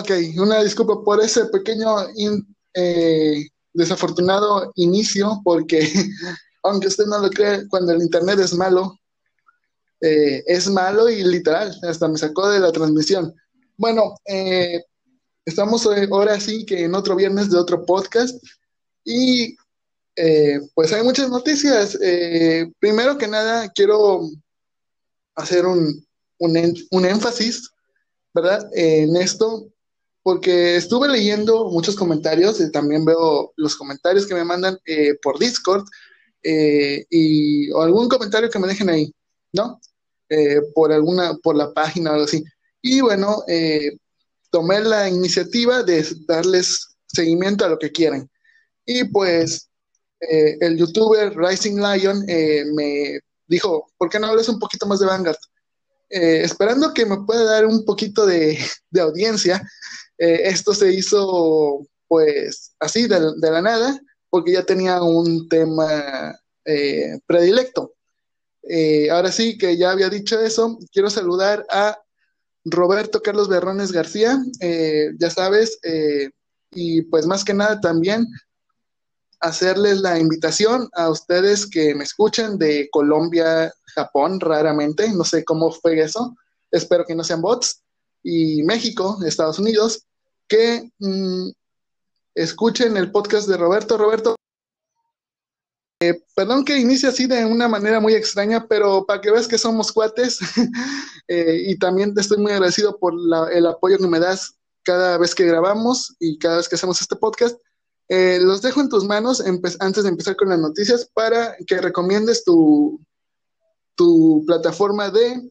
Ok, una disculpa por ese pequeño eh, desafortunado inicio, porque aunque usted no lo cree, cuando el internet es malo, eh, es malo y literal, hasta me sacó de la transmisión. Bueno, eh, estamos ahora sí que en otro viernes de otro podcast y pues hay muchas noticias. primero que nada, quiero hacer un, un énfasis ¿verdad? en esto, porque estuve leyendo muchos comentarios también veo los comentarios que me mandan eh, por Discord eh, y o algún comentario que me dejen ahí, ¿no? Eh, por alguna, por la página o algo así. Y bueno, tomé la iniciativa de darles seguimiento a lo que quieran. Y pues el youtuber Rising Lion me dijo, ¿por qué no hablas un poquito más de Vanguard? Esperando que me pueda dar un poquito de, audiencia. Eh, esto se hizo pues así de, la nada, porque ya tenía un tema eh, predilecto. ahora sí que ya había dicho eso, quiero saludar a Roberto Carlos Berrones García, ya sabes, y pues más que nada también hacerles la invitación a ustedes que me escuchen de Colombia, Japón, raramente, no sé cómo fue eso, espero que no sean bots, y México, Estados Unidos, que mm, escuchen el podcast de Roberto. Roberto, eh, perdón que inicie así de una manera muy extraña, pero para que veas que somos cuates, eh, y también te estoy muy agradecido por el apoyo que me das cada vez que grabamos y cada vez que hacemos este podcast. Eh, los dejo en tus manos antes de empezar con las noticias para que recomiendes tu, tu plataforma de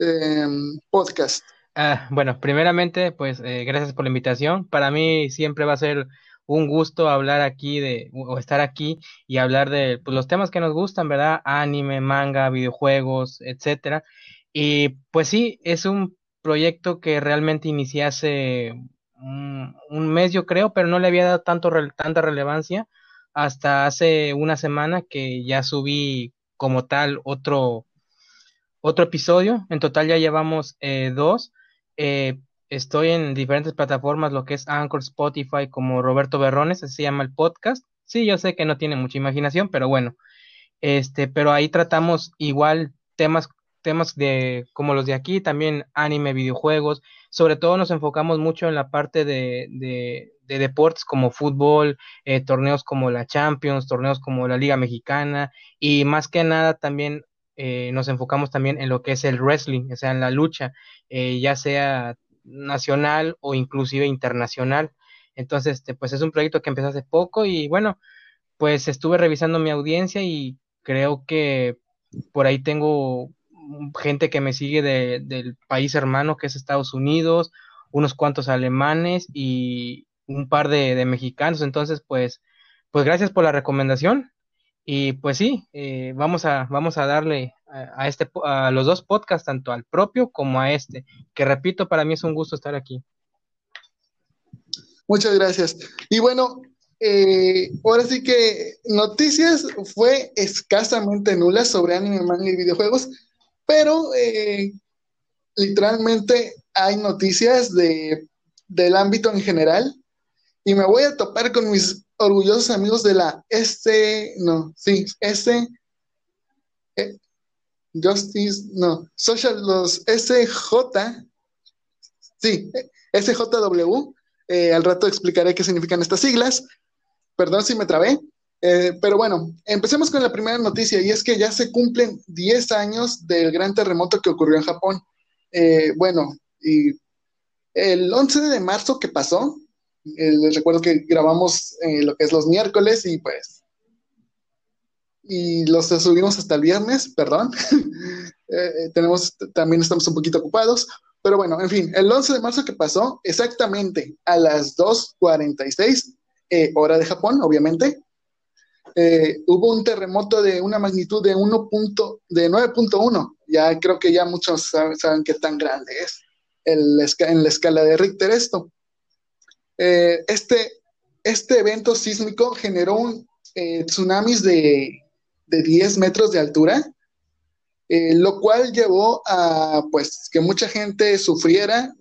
em, podcast. Ah, bueno, primeramente, pues eh, gracias por la invitación. Para mí siempre va a ser un gusto hablar aquí de, o estar aquí y hablar de pues, los temas que nos gustan, ¿verdad? Anime, manga, videojuegos, etcétera. Y pues sí, es un proyecto que realmente inicié hace un, mes, yo creo, pero no le había dado tanto, tanta relevancia hasta hace una semana que ya subí como tal otro, otro episodio. En total ya llevamos eh, dos. Eh, estoy en diferentes plataformas, lo que es Anchor, Spotify, como Roberto Berrones, así se llama el podcast. Sí, yo sé que no tiene mucha imaginación, pero bueno. Este, pero ahí tratamos igual temas temas de como los de aquí, también anime, videojuegos, sobre todo nos enfocamos mucho en la parte de, de, deportes como fútbol, eh, torneos como la Champions, torneos como la Liga Mexicana y más que nada también eh, nos enfocamos también en lo que es el wrestling, o sea, en la lucha, eh, ya sea nacional o inclusive internacional. Entonces, este, pues es un proyecto que empezó hace poco y bueno, pues estuve revisando mi audiencia y creo que por ahí tengo gente que me sigue del país hermano que es Estados Unidos, unos cuantos alemanes y un par de, mexicanos. Entonces, pues, pues gracias por la recomendación. Y pues sí, eh, vamos, a, vamos a darle a, este, a los dos podcasts, tanto al propio como a este, que repito, para mí es un gusto estar aquí. Muchas gracias. Y bueno, eh, ahora sí que noticias fue escasamente nula sobre anime, manga y videojuegos, pero eh, literalmente hay noticias de, del ámbito en general y me voy a topar con mis orgullosos amigos de la S, no, sí, S, eh, Justice, no, Social, los SJ, sí, SJW, eh, al rato explicaré qué significan estas siglas, perdón si me trabé, eh, pero bueno, empecemos con la primera noticia y es que ya se cumplen 10 años del gran terremoto que ocurrió en Japón. Eh, bueno, y el 11 de marzo que pasó, eh, les recuerdo que grabamos lo que es los miércoles y pues, y los subimos hasta el viernes, perdón. tenemos, también estamos un poquito ocupados, pero bueno, en fin, el 11 de marzo que pasó, exactamente a las 2.46, hora de Japón, obviamente, eh, hubo un terremoto de una magnitud de 1. de 9.1. Ya creo que ya muchos saben, qué tan grande es en la escala de Richter esto. Eh, este, este evento sísmico generó un eh, tsunamis de, de 10 metros de altura, lo cual llevó a pues que mucha gente sufriera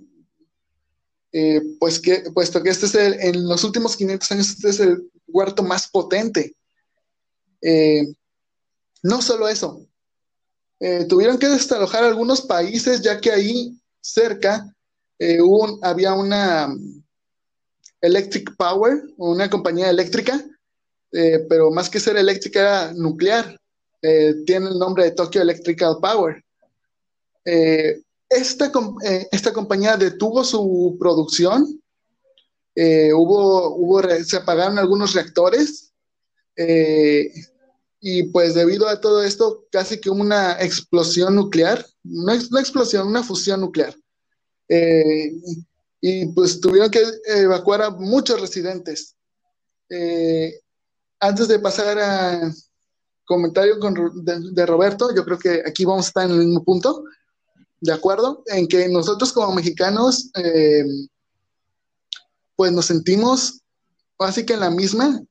eh, pues que, puesto que este es el, en los últimos 500 años, este es el huerto más potente. Eh, no solo eso, eh, tuvieron que desalojar algunos países ya que ahí cerca había una Electric Power, una compañía eléctrica, pero más que ser eléctrica era nuclear. tiene el nombre de Tokyo Electrical Power. Esta, eh, esta compañía detuvo su producción, eh, hubo, hubo, se apagaron algunos reactores eh, y pues debido a todo esto casi que una explosión nuclear, no una explosión, una fusión nuclear. Y pues tuvieron que evacuar a muchos residentes. antes de pasar a comentario de, Roberto, yo creo que aquí vamos a estar en el mismo punto. ¿de acuerdo? En que nosotros como mexicanos, eh, pues nos sentimos casi que en la misma,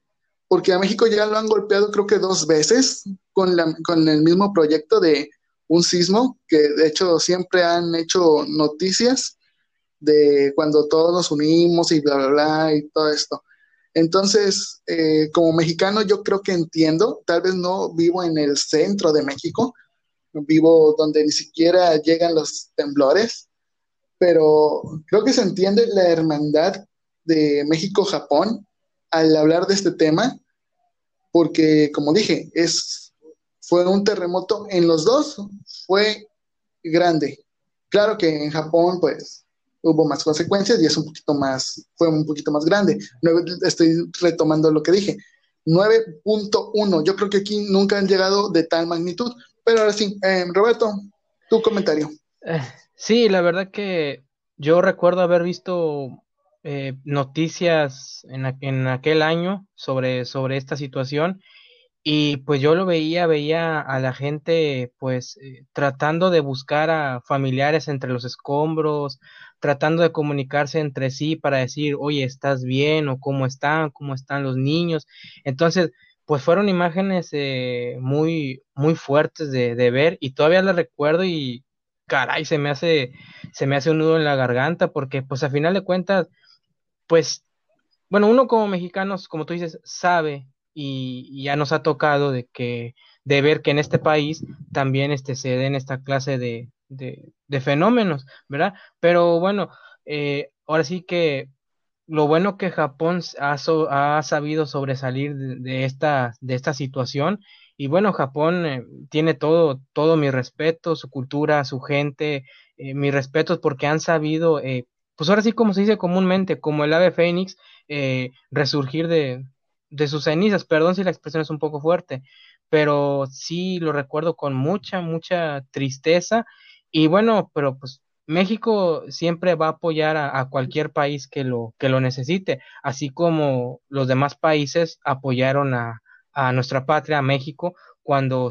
porque a México ya lo han golpeado creo que dos veces con, con el mismo proyecto de un sismo, que de hecho siempre han hecho noticias de cuando todos nos unimos y bla, bla, bla, y todo esto. Entonces, eh, como mexicano, yo creo que entiendo, tal vez no vivo en el centro de México, vivo donde ni siquiera llegan los temblores, pero creo que se entiende la hermandad de México-Japón al hablar de este tema, porque como dije, es, fue un terremoto en los dos, fue grande. Claro que en Japón, pues, hubo más consecuencias y es un poquito más, fue un poquito más grande. Estoy retomando lo que dije. 9.1, yo creo que aquí nunca han llegado de tal magnitud, pero ahora sí, eh, Roberto, tu comentario. Eh, sí, la verdad que yo recuerdo haber visto eh, noticias en, en, aquel año sobre, sobre esta situación y pues yo lo veía, veía a la gente pues tratando de buscar a familiares entre los escombros, tratando de comunicarse entre sí para decir, oye, ¿estás bien? o ¿cómo están? ¿Cómo están los niños? Entonces, pues fueron imágenes eh, muy, muy fuertes de, de, ver y todavía las recuerdo y caray, se me hace, se me hace un nudo en la garganta porque pues a final de cuentas, pues, bueno, uno como mexicanos, como tú dices, sabe y, ya nos ha tocado de que, de ver que en este país también este, se den esta clase de, de, de fenómenos, ¿verdad? Pero bueno, eh, ahora sí que lo bueno que Japón ha, sabido sobresalir de, esta, de esta situación. Y bueno, Japón eh, tiene todo, todo mi respeto, su cultura, su gente, eh, mis respetos porque han sabido, eh, pues ahora sí como se dice comúnmente, como el ave fénix, resurgir de, de sus cenizas. Perdón si la expresión es un poco fuerte, pero sí lo recuerdo con mucha, mucha tristeza. Y bueno, pero pues México siempre va a apoyar a, cualquier país que lo, que lo necesite, así como los demás países apoyaron a, nuestra patria, a México, cuando,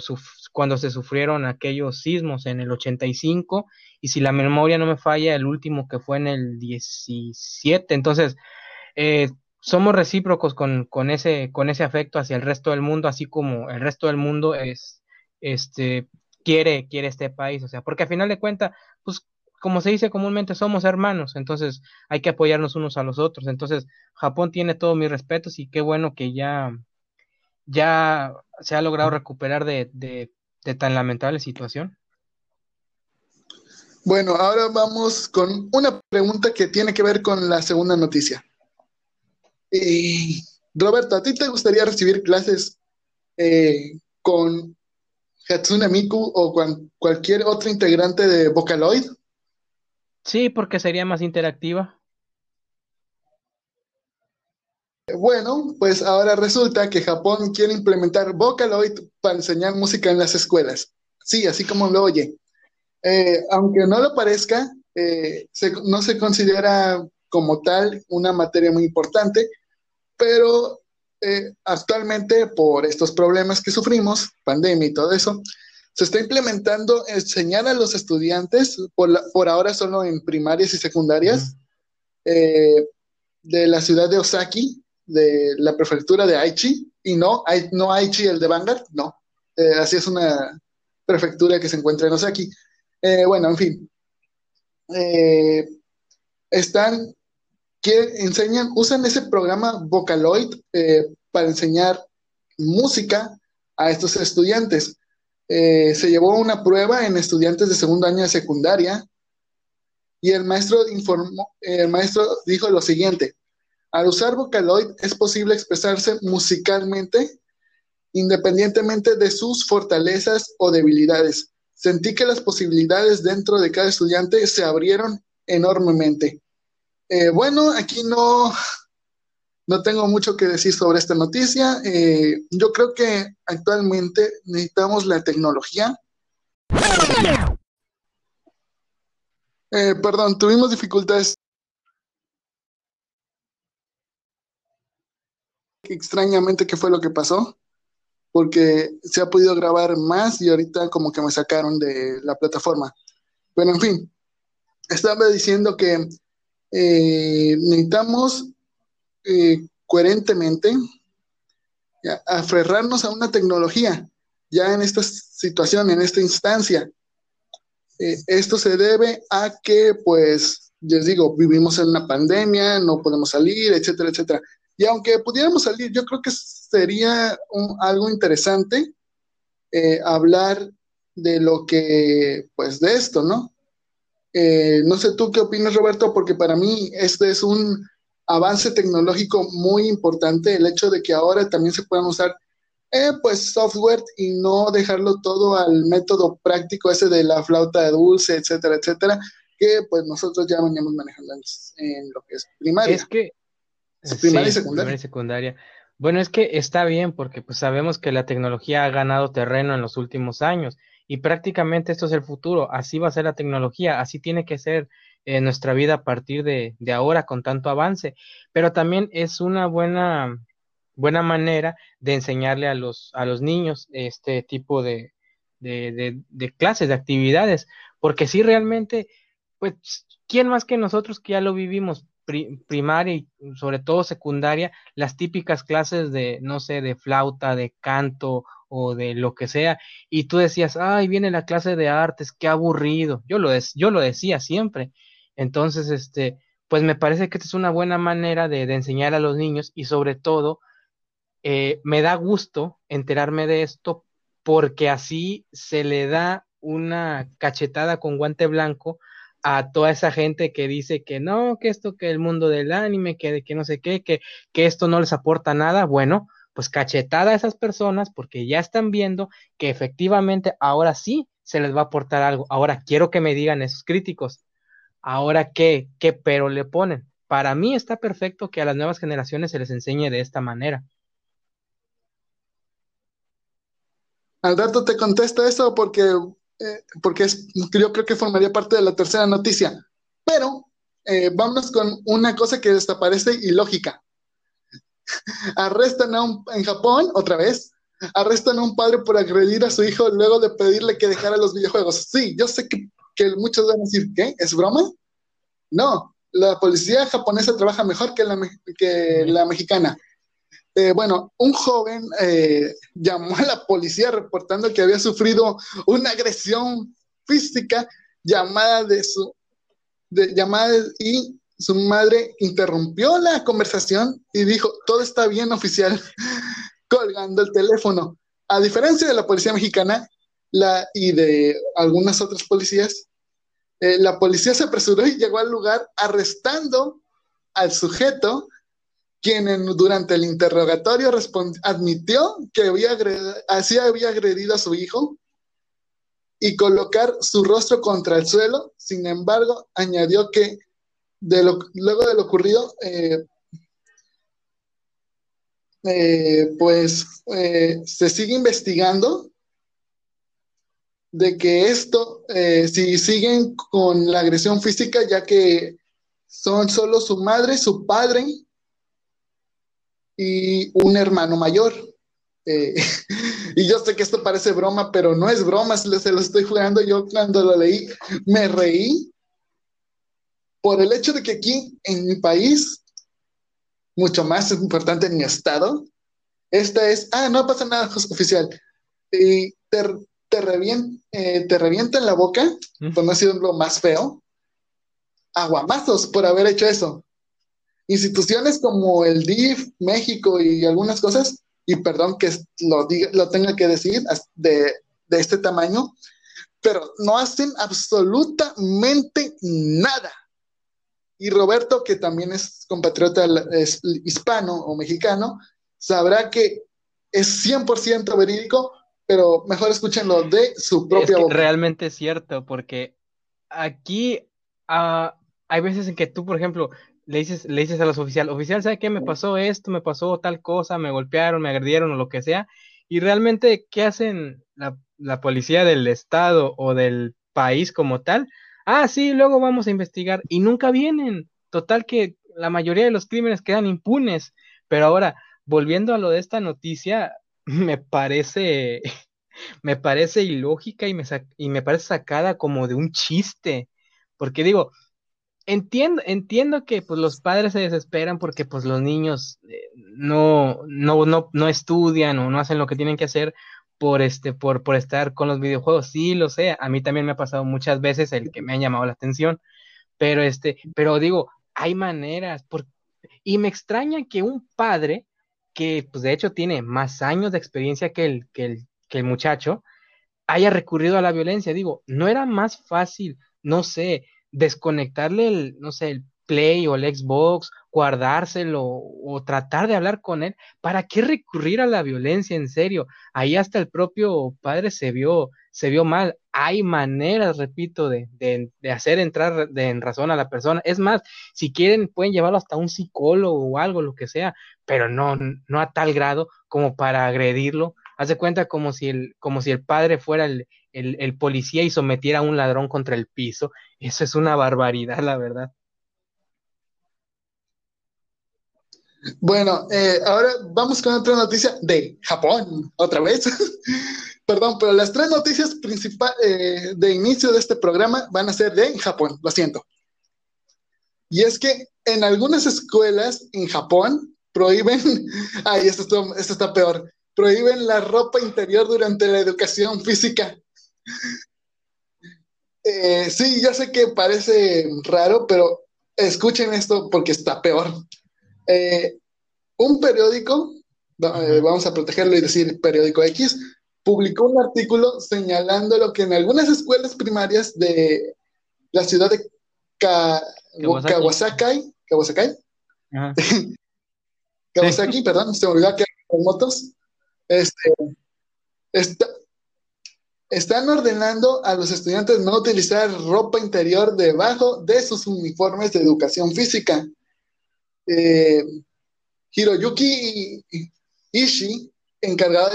cuando se sufrieron aquellos sismos en el 85 y si la memoria no me falla, el último que fue en el 17. Entonces, eh, somos recíprocos con, con, ese, con ese afecto hacia el resto del mundo, así como el resto del mundo es, este, quiere, quiere este país, o sea, porque a final de cuentas, pues como se dice comúnmente, somos hermanos, entonces hay que apoyarnos unos a los otros. Entonces, Japón tiene todos mis respetos y qué bueno que ya, ya se ha logrado recuperar de, de, tan lamentable situación. Bueno, ahora vamos con una pregunta que tiene que ver con la segunda noticia. Roberto, ¿a ti te gustaría recibir clases eh, con Hatsune Miku o cualquier otro integrante de Vocaloid? Sí, porque sería más interactiva. Bueno, pues ahora resulta que Japón quiere implementar Vocaloid para enseñar música en las escuelas. Sí, así como lo oye. Eh, aunque no lo parezca, eh, no se considera como tal una materia muy importante, pero eh, actualmente por estos problemas que sufrimos, pandemia y todo eso, se está implementando enseñar a los estudiantes, por, ahora solo en primarias y secundarias, eh, de la ciudad de Osaki, de la prefectura de Aichi, y no, no Aichi el de Vanguard, no, eh, así es una prefectura que se encuentra en Osaki. Eh, bueno, en fin, están que enseñan, usan ese programa Vocaloid eh, para enseñar música a estos estudiantes. Eh, se llevó una prueba en estudiantes de segundo año de secundaria y el maestro informó, el maestro dijo lo siguiente: al usar Vocaloid es posible expresarse musicalmente independientemente de sus fortalezas o debilidades. Sentí que las posibilidades dentro de cada estudiante se abrieron enormemente. Eh, bueno, aquí no, no tengo mucho que decir sobre esta noticia. Eh, yo creo que actualmente necesitamos la tecnología. Eh, perdón, tuvimos dificultades. Extrañamente, ¿qué fue lo que pasó? Porque se ha podido grabar más y ahorita como que me sacaron de la plataforma. Pero en fin, estaba diciendo que eh, necesitamos eh, coherentemente aferrarnos a una tecnología ya en esta situación, en esta instancia. Eh, esto se debe a que, pues, les digo, vivimos en una pandemia, no podemos salir, etcétera, etcétera. Y aunque pudiéramos salir, yo creo que sería algo interesante hablar de lo que, pues, de esto, ¿no? Eh, no sé tú qué opinas, Roberto, porque para mí este es un avance tecnológico muy importante, el hecho de que ahora también se puedan usar eh, pues software y no dejarlo todo al método práctico ese de la flauta de dulce, etcétera, etcétera, que pues nosotros ya veníamos manejando en, lo que es primaria. Es que primaria y secundaria. Primaria y secundaria. Bueno, es que está bien porque pues sabemos que la tecnología ha ganado terreno en los últimos años y prácticamente esto es el futuro, así va a ser la tecnología, así tiene que ser eh, nuestra vida a partir de, ahora con tanto avance, pero también es una buena, buena manera de enseñarle a los, a los niños este tipo de, de, de, clases, de actividades, porque si realmente, pues, ¿quién más que nosotros que ya lo vivimos? Primaria y sobre todo secundaria, las típicas clases de, no sé, de flauta, de canto o de lo que sea, y tú decías, ay, viene la clase de artes, qué aburrido. Yo lo, yo lo decía siempre. Entonces, este, pues me parece que esta es una buena manera de, enseñar a los niños y sobre todo, eh, me da gusto enterarme de esto porque así se le da una cachetada con guante blanco a toda esa gente que dice que no, que esto, que el mundo del anime, que, que no sé qué, que, que esto no les aporta nada. Bueno, pues cachetada a esas personas porque ya están viendo que efectivamente ahora sí se les va a aportar algo. Ahora quiero que me digan esos críticos, ahora qué, qué pero le ponen. Para mí está perfecto que a las nuevas generaciones se les enseñe de esta manera. Alberto, te contesto eso porque, porque es, yo creo que formaría parte de la tercera noticia. Pero eh, vámonos con una cosa que desaparece ilógica. Arrestan a un, en Japón, otra vez, arrestan a un padre por agredir a su hijo luego de pedirle que dejara los videojuegos. Sí, yo sé que, muchos van a decir, ¿qué? ¿Es broma? No, la policía japonesa trabaja mejor que la mexicana. Eh, bueno, un joven eh, llamó a la policía reportando que había sufrido una agresión física llamada de su llamada y su madre interrumpió la conversación y dijo, todo está bien oficial, colgando el teléfono. A diferencia de la policía mexicana la, y de algunas otras policías, eh, la policía se apresuró y llegó al lugar arrestando al sujeto, quien durante el interrogatorio admitió que había así había agredido a su hijo y colocar su rostro contra el suelo. Sin embargo, añadió que luego de lo ocurrido, eh, eh, pues eh, se sigue investigando de que esto, si siguen con la agresión física, ya que son solo su madre, su padre y un hermano mayor. y yo sé que esto parece broma, pero no es broma, se lo estoy jugando. Yo cuando lo leí me reí por el hecho de que aquí en mi país, mucho más importante en mi estado, esta es, ah, no pasa nada, oficial, y te, te, eh, te revienta en la boca, por no lo más feo, aguamazos por haber hecho eso. Instituciones como el DIF, México y algunas cosas, y perdón que lo, diga, lo tenga que decir de, de este tamaño, pero no hacen absolutamente nada. Y Roberto, que también es compatriota es hispano o mexicano, sabrá que es 100% verídico, pero mejor escúchenlo de su propia es Realmente es cierto, porque aquí uh, hay veces en que tú, por ejemplo, le dices, le dices a los oficiales, oficial, ¿sabe qué? Me pasó esto, me pasó tal cosa, me golpearon, me agredieron o lo que sea. Y realmente, ¿qué hacen la, la policía del estado o del país como tal? Ah, sí, luego vamos a investigar. Y nunca vienen. Total que la mayoría de los crímenes quedan impunes. Pero ahora, volviendo a lo de esta noticia, me parece, me parece ilógica y me, y me parece sacada como de un chiste. Porque digo, entiendo, entiendo que pues los padres se desesperan porque pues los niños eh, no, no, no, no estudian o no hacen lo que tienen que hacer por este, por, por estar con los videojuegos. Sí, lo sé, a mí también me ha pasado muchas veces el que me han llamado la atención, pero este, pero digo, hay maneras, por, y me extraña que un padre que pues de hecho tiene más años de experiencia que el, que el, que el muchacho, haya recurrido a la violencia. Digo, ¿no era más fácil, no sé, desconectarle el, no sé, el Play o el Xbox, guardárselo o tratar de hablar con él. ¿Para qué recurrir a la violencia en serio? Ahí hasta el propio padre se vio, se vio mal. Hay maneras, repito, de, de, hacer entrar de, en razón a la persona. Es más, si quieren, pueden llevarlo hasta un psicólogo o algo, lo que sea, pero no, no a tal grado como para agredirlo. Hace cuenta como si el, como si el padre fuera el, el, policía y sometiera a un ladrón contra el piso. Eso es una barbaridad, la verdad. Bueno, eh, ahora vamos con otra noticia de Japón, otra vez. Perdón, pero las tres noticias principales eh, de inicio de este programa van a ser de Japón, lo siento. Y es que en algunas escuelas en Japón prohíben, ay, esto, esto está peor, prohíben la ropa interior durante la educación física. Eh, sí, ya sé que parece raro, pero escuchen esto porque está peor. Eh, un periódico, eh, vamos a protegerlo y decir periódico X, publicó un artículo señalando lo que en algunas escuelas primarias de la ciudad de Kawasaki, Kawasaki, Kawasaki, perdón, se me olvidó que hay motos, este, están ordenando a los estudiantes no utilizar ropa interior debajo de sus uniformes de educación física. Eh, Hiroyuki Ishii, encargado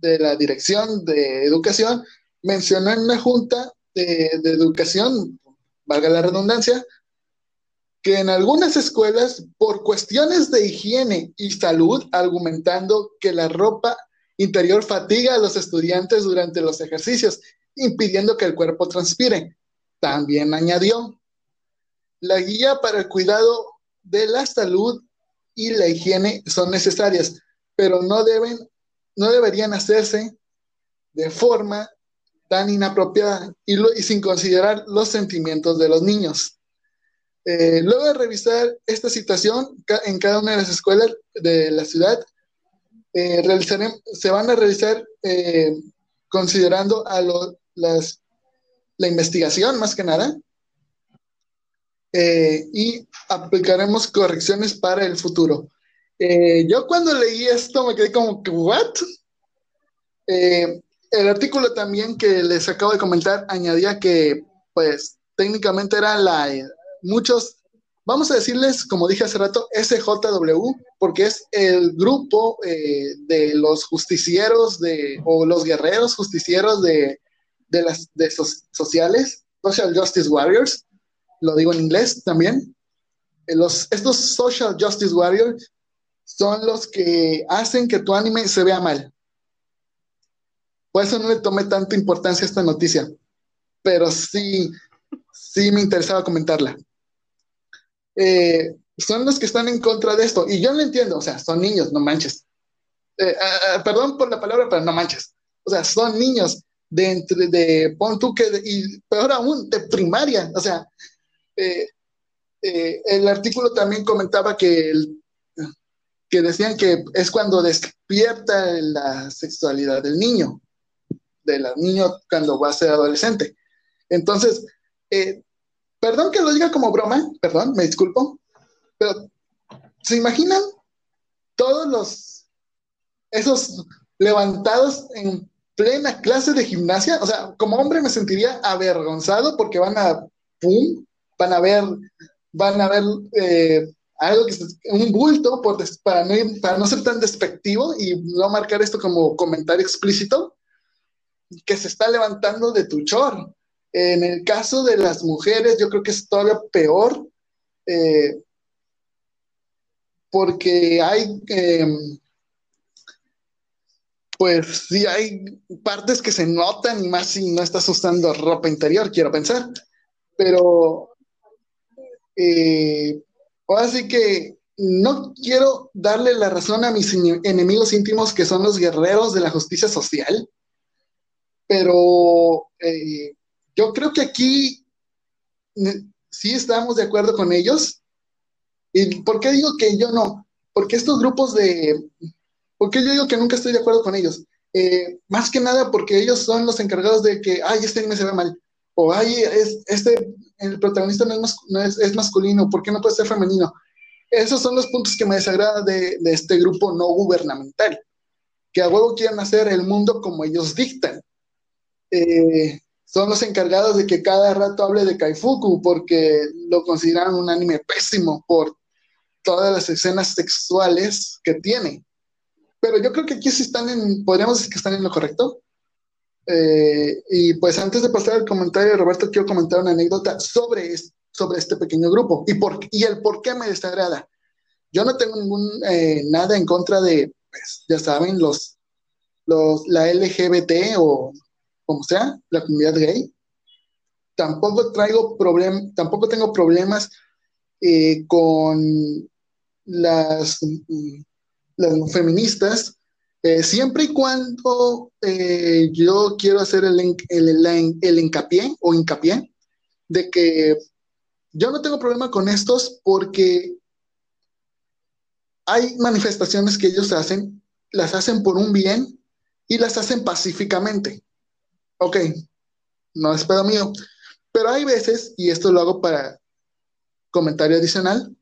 de la, dirección de educación, mencionó en una junta de, educación, valga la redundancia, que en algunas escuelas, por cuestiones de higiene y salud, argumentando que la ropa interior fatiga a los estudiantes durante los ejercicios, impidiendo que el cuerpo transpire. También añadió, la guía para el cuidado de la salud y la higiene son necesarias, pero no deben, no deberían hacerse de forma tan inapropiada y, sin considerar los sentimientos de los niños. Eh, luego de revisar esta situación en cada una de las escuelas de la ciudad, eh, se van a realizar eh, considerando a las, la investigación más que nada, eh, y aplicaremos correcciones para el futuro. Eh, yo cuando leí esto me quedé como que, ¿what? Eh, el artículo también que les acabo de comentar añadía que, pues, técnicamente era la, muchos, vamos a decirles, como dije hace rato, SJW, porque es el grupo de los justicieros de, o los guerreros justicieros de, de las de sociales, Social Justice Warriors, lo digo en inglés también. Eh, los, estos social justice warriors son los que hacen que tu anime se vea mal. Por eso no le tomé tanta importancia a esta noticia, pero sí, sí me interesaba comentarla. Eh, son los que están en contra de esto, y yo lo entiendo, o sea, son niños, no manches. Eh, ah, ah, perdón por la palabra, pero no manches. O sea, son niños de entre, de, pon tú que, y peor aún, de primaria, o sea, eh, el artículo también comentaba que, que decían que es cuando despierta la sexualidad del niño, del niño cuando va a ser adolescente. Entonces, perdón que lo diga como broma, perdón, me disculpo, pero ¿se imaginan todos los, esos levantados en plena clase de gimnasia? O sea, como hombre me sentiría avergonzado porque van a, pum, van a ver, van a ver eh, algo que es un bulto para, no, para no ser tan despectivo y no marcar esto como comentario explícito, que se está levantando de tu chor. En el caso de las mujeres, yo creo que es todavía peor, eh, porque hay, em, pues sí, hay partes que se notan y más si no estás usando ropa interior, quiero pensar. Pero eh, así que no quiero darle la razón a mis enemigos íntimos que son los guerreros de la justicia social, pero eh, yo creo que aquí sí estamos de acuerdo con ellos. ¿Y por qué digo que yo no? Porque estos grupos de... ¿Por qué yo digo que nunca estoy de acuerdo con ellos? Eh, más que nada porque ellos son los encargados de que, ay, este anime se ve mal. O, ay, es, este, el protagonista no, es, es, masculino, ¿por qué no puede ser femenino? Esos son los puntos que me desagradan de, de este grupo no gubernamental, que a huevo quieren hacer el mundo como ellos dictan. Eh, son los encargados de que cada rato hable de Kaifuku porque lo consideran un anime pésimo por todas las escenas sexuales que tiene. Pero yo creo que aquí sí están en, podríamos decir que están en lo correcto. Eh, y pues antes de pasar al comentario Roberto, quiero comentar una anécdota sobre, sobre este pequeño grupo y, por, y el por qué me desagrada. Yo no tengo ningún, eh, nada en contra de, pues, ya saben, los, los, la LGBT o como sea, la comunidad gay. Tampoco traigo problem, tampoco tengo problemas eh, con las, las feministas, eh, siempre y cuando eh, yo quiero hacer el, el, el, hincapié o hincapié de que yo no tengo problema con estos porque hay manifestaciones que ellos hacen, las hacen por un bien y las hacen pacíficamente ok, no es pedo mío, pero hay veces, y esto lo hago para comentario adicional,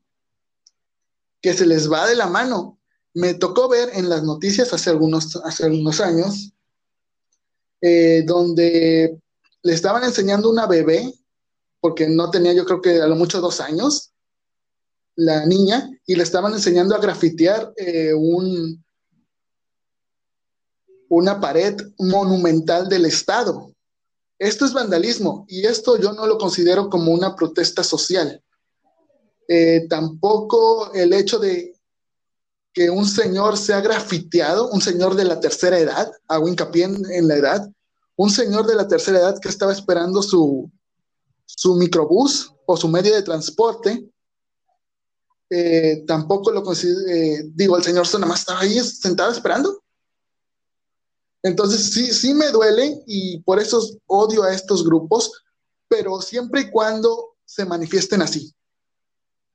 que se les va de la mano. Me tocó ver en las noticias hace algunos, hace algunos años, eh, donde le estaban enseñando una bebé, porque no tenía yo creo que a lo mucho dos años, la niña, y le estaban enseñando a grafitear eh, un, una pared monumental del Estado. Esto es vandalismo y esto yo no lo considero como una protesta social. Eh, tampoco el hecho de que un señor sea grafiteado, un señor de la tercera edad, hago hincapié en, la edad, un señor de la tercera edad que estaba esperando su, su microbús o su medio de transporte, eh, tampoco lo considero, eh, digo, el señor nada estaba ahí sentado esperando. Entonces, sí, sí me duele y por eso odio a estos grupos, pero siempre y cuando se manifiesten así.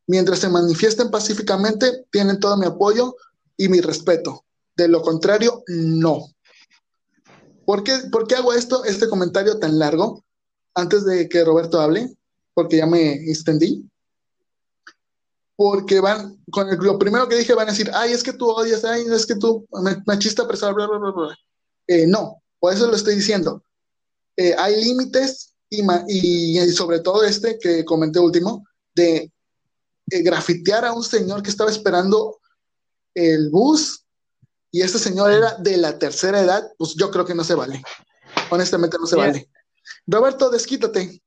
Mientras se manifiesten pacíficamente, tienen todo mi apoyo y mi respeto. De lo contrario, no. ¿Por qué, ¿Por qué hago esto, este comentario tan largo antes de que Roberto hable? Porque ya me extendí. Porque van, con lo primero que dije van a decir, ay, es que tú odias, ay, es que tú machista, bla, bla, bla, bla. Eh, no, por eso lo estoy diciendo. Eh, hay límites y, y, sobre todo este que comenté último, de eh, grafitear a un señor que estaba esperando el bus y este señor era de la tercera edad, pues yo creo que no se vale. Honestamente no se vale. Roberto, desquítate.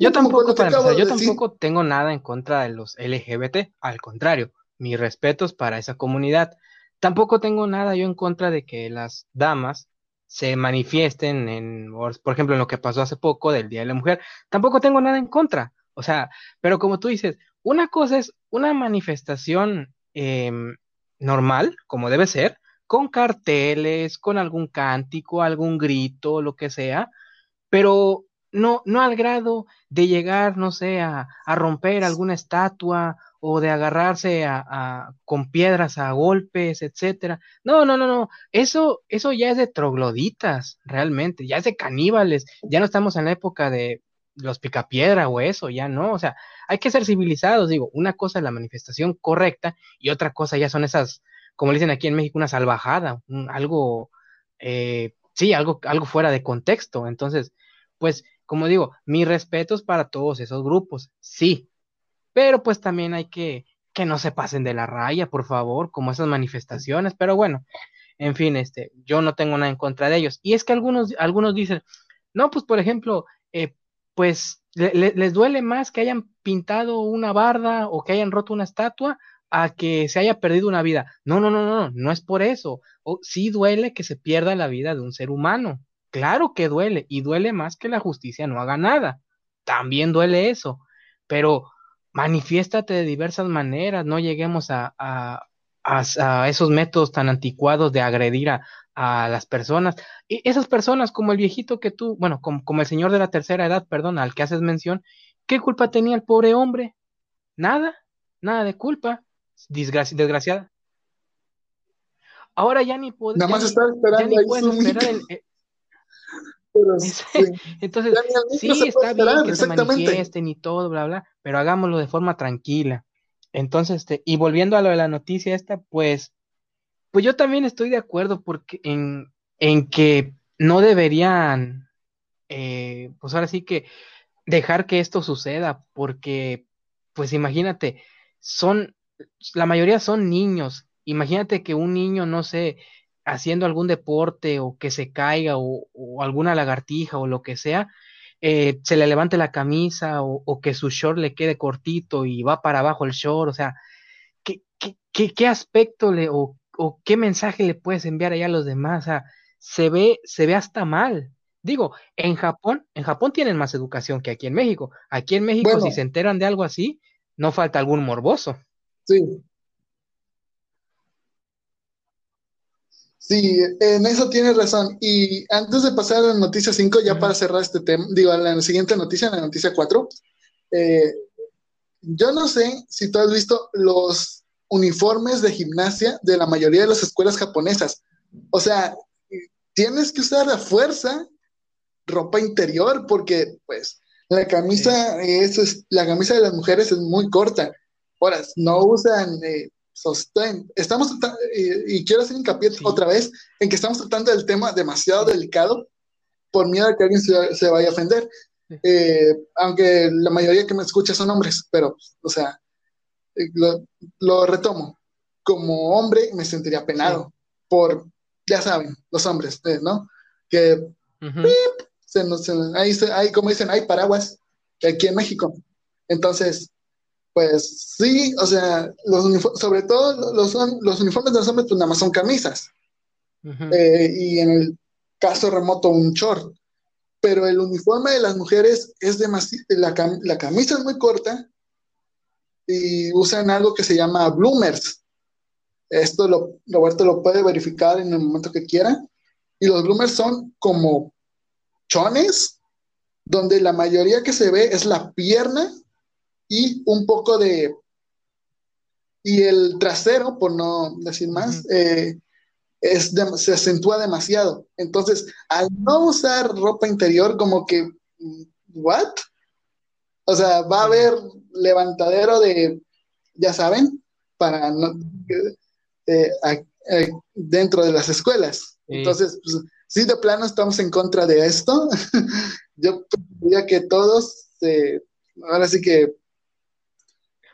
yo tampoco, yo tampoco tengo nada en contra de los LGBT, al contrario, mis respetos para esa comunidad. Tampoco tengo nada yo en contra de que las damas se manifiesten en, por ejemplo, en lo que pasó hace poco del Día de la Mujer. Tampoco tengo nada en contra. O sea, pero como tú dices, una cosa es una manifestación em, normal, como debe ser, con carteles, con algún cántico, algún grito, lo que sea, pero no, no al grado de llegar, no sé, a, romper alguna estatua o de agarrarse a, con piedras a golpes, etcétera. No, no, no, no. Eso, eso ya es de trogloditas, realmente, ya es de caníbales. Ya no estamos en la época de los picapiedra o eso, ya no. O sea, hay que ser civilizados. Digo, una cosa es la manifestación correcta y otra cosa ya son esas, como dicen aquí en México, una salvajada, algo, eh, sí, algo, algo fuera de contexto. Entonces, pues como digo, mis respetos para todos esos grupos, sí, pero pues también hay que que no se pasen de la raya, por favor, como esas manifestaciones, pero bueno, en fin, este, yo no tengo nada en contra de ellos. Y es que algunos, algunos dicen, no, pues por ejemplo, eh, pues les duele más que hayan pintado una barda o que hayan roto una estatua a que se haya perdido una vida. No, no, no, no, no es por eso. O, sí duele que se pierda la vida de un ser humano. Claro que duele y duele más que la justicia no haga nada. También duele eso, pero manifiéstate de diversas maneras, no lleguemos a, a, esos métodos tan anticuados de agredir a, las personas. Y esas personas, como el viejito que tú, bueno, como, como el señor de la tercera edad, perdón, al que haces mención, ¿qué culpa tenía el pobre hombre? Nada, nada de culpa, desgraciada. Ahora ya ni puedo. Nada más esperando esperar Entonces, sí, está bien que se manifiesten y todo, bla, bla, pero hagámoslo de forma tranquila. Entonces, este, y volviendo a lo de la noticia esta, pues, pues yo también estoy de acuerdo porque en, en que no deberían, eh, pues ahora sí que dejar que esto suceda, porque, pues imagínate, son, la mayoría son niños. Imagínate que un niño, no sé, haciendo algún deporte o que se caiga o, alguna lagartija o lo que sea, eh, se le levante la camisa o, que su short le quede cortito y va para abajo el short, o sea, ¿qué, qué, qué, aspecto le o, qué mensaje le puedes enviar allá a los demás? O sea, se ve, se ve hasta mal. Digo, en Japón, en Japón tienen más educación que aquí en México. Aquí en México, si se enteran de algo así, no falta algún morboso. Sí, Sí, en eso tienes razón. Y antes de pasar a la noticia 5, ya para cerrar este tema, digo, a la siguiente noticia, la noticia 4, eh, yo no sé si tú has visto los uniformes de gimnasia de la mayoría de las escuelas japonesas. O sea, tienes que usar a fuerza ropa interior porque, pues, la camisa, es, la camisa de las mujeres es muy corta. Ahora, no usan eh, sostén. Estamos y, quiero hacer hincapié otra vez en que estamos tratando del tema demasiado delicado por miedo a que alguien se, vaya a ofender. Eh, aunque la mayoría que me escucha son hombres, pero, o sea, eh, lo, retomo. Como hombre me sentiría penado por, ya saben, los hombres, eh, ¿no? Que ahí, como dicen, hay paraguas aquí en México. Entonces, pues sí, o sea, los sobre todo los, los uniformes de los hombres, pues nada más son camisas. Eh, y en el caso remoto, un short. Pero el uniforme de las mujeres es demasiado, la, la camisa es muy corta y usan algo que se llama bloomers. Esto lo, Roberto lo puede verificar en el momento que quiera. Y los bloomers son como chones, donde la mayoría que se ve es la pierna y un poco de... Y el trasero, por no decir más, eh, es se acentúa demasiado. Entonces, al no usar ropa interior, como que, ¿what? O sea, va a haber levantadero de, ya saben, para no, eh, eh, dentro de las escuelas. Entonces, pues, sí, de plano estamos en contra de esto. Yo diría que todos, ahora sí que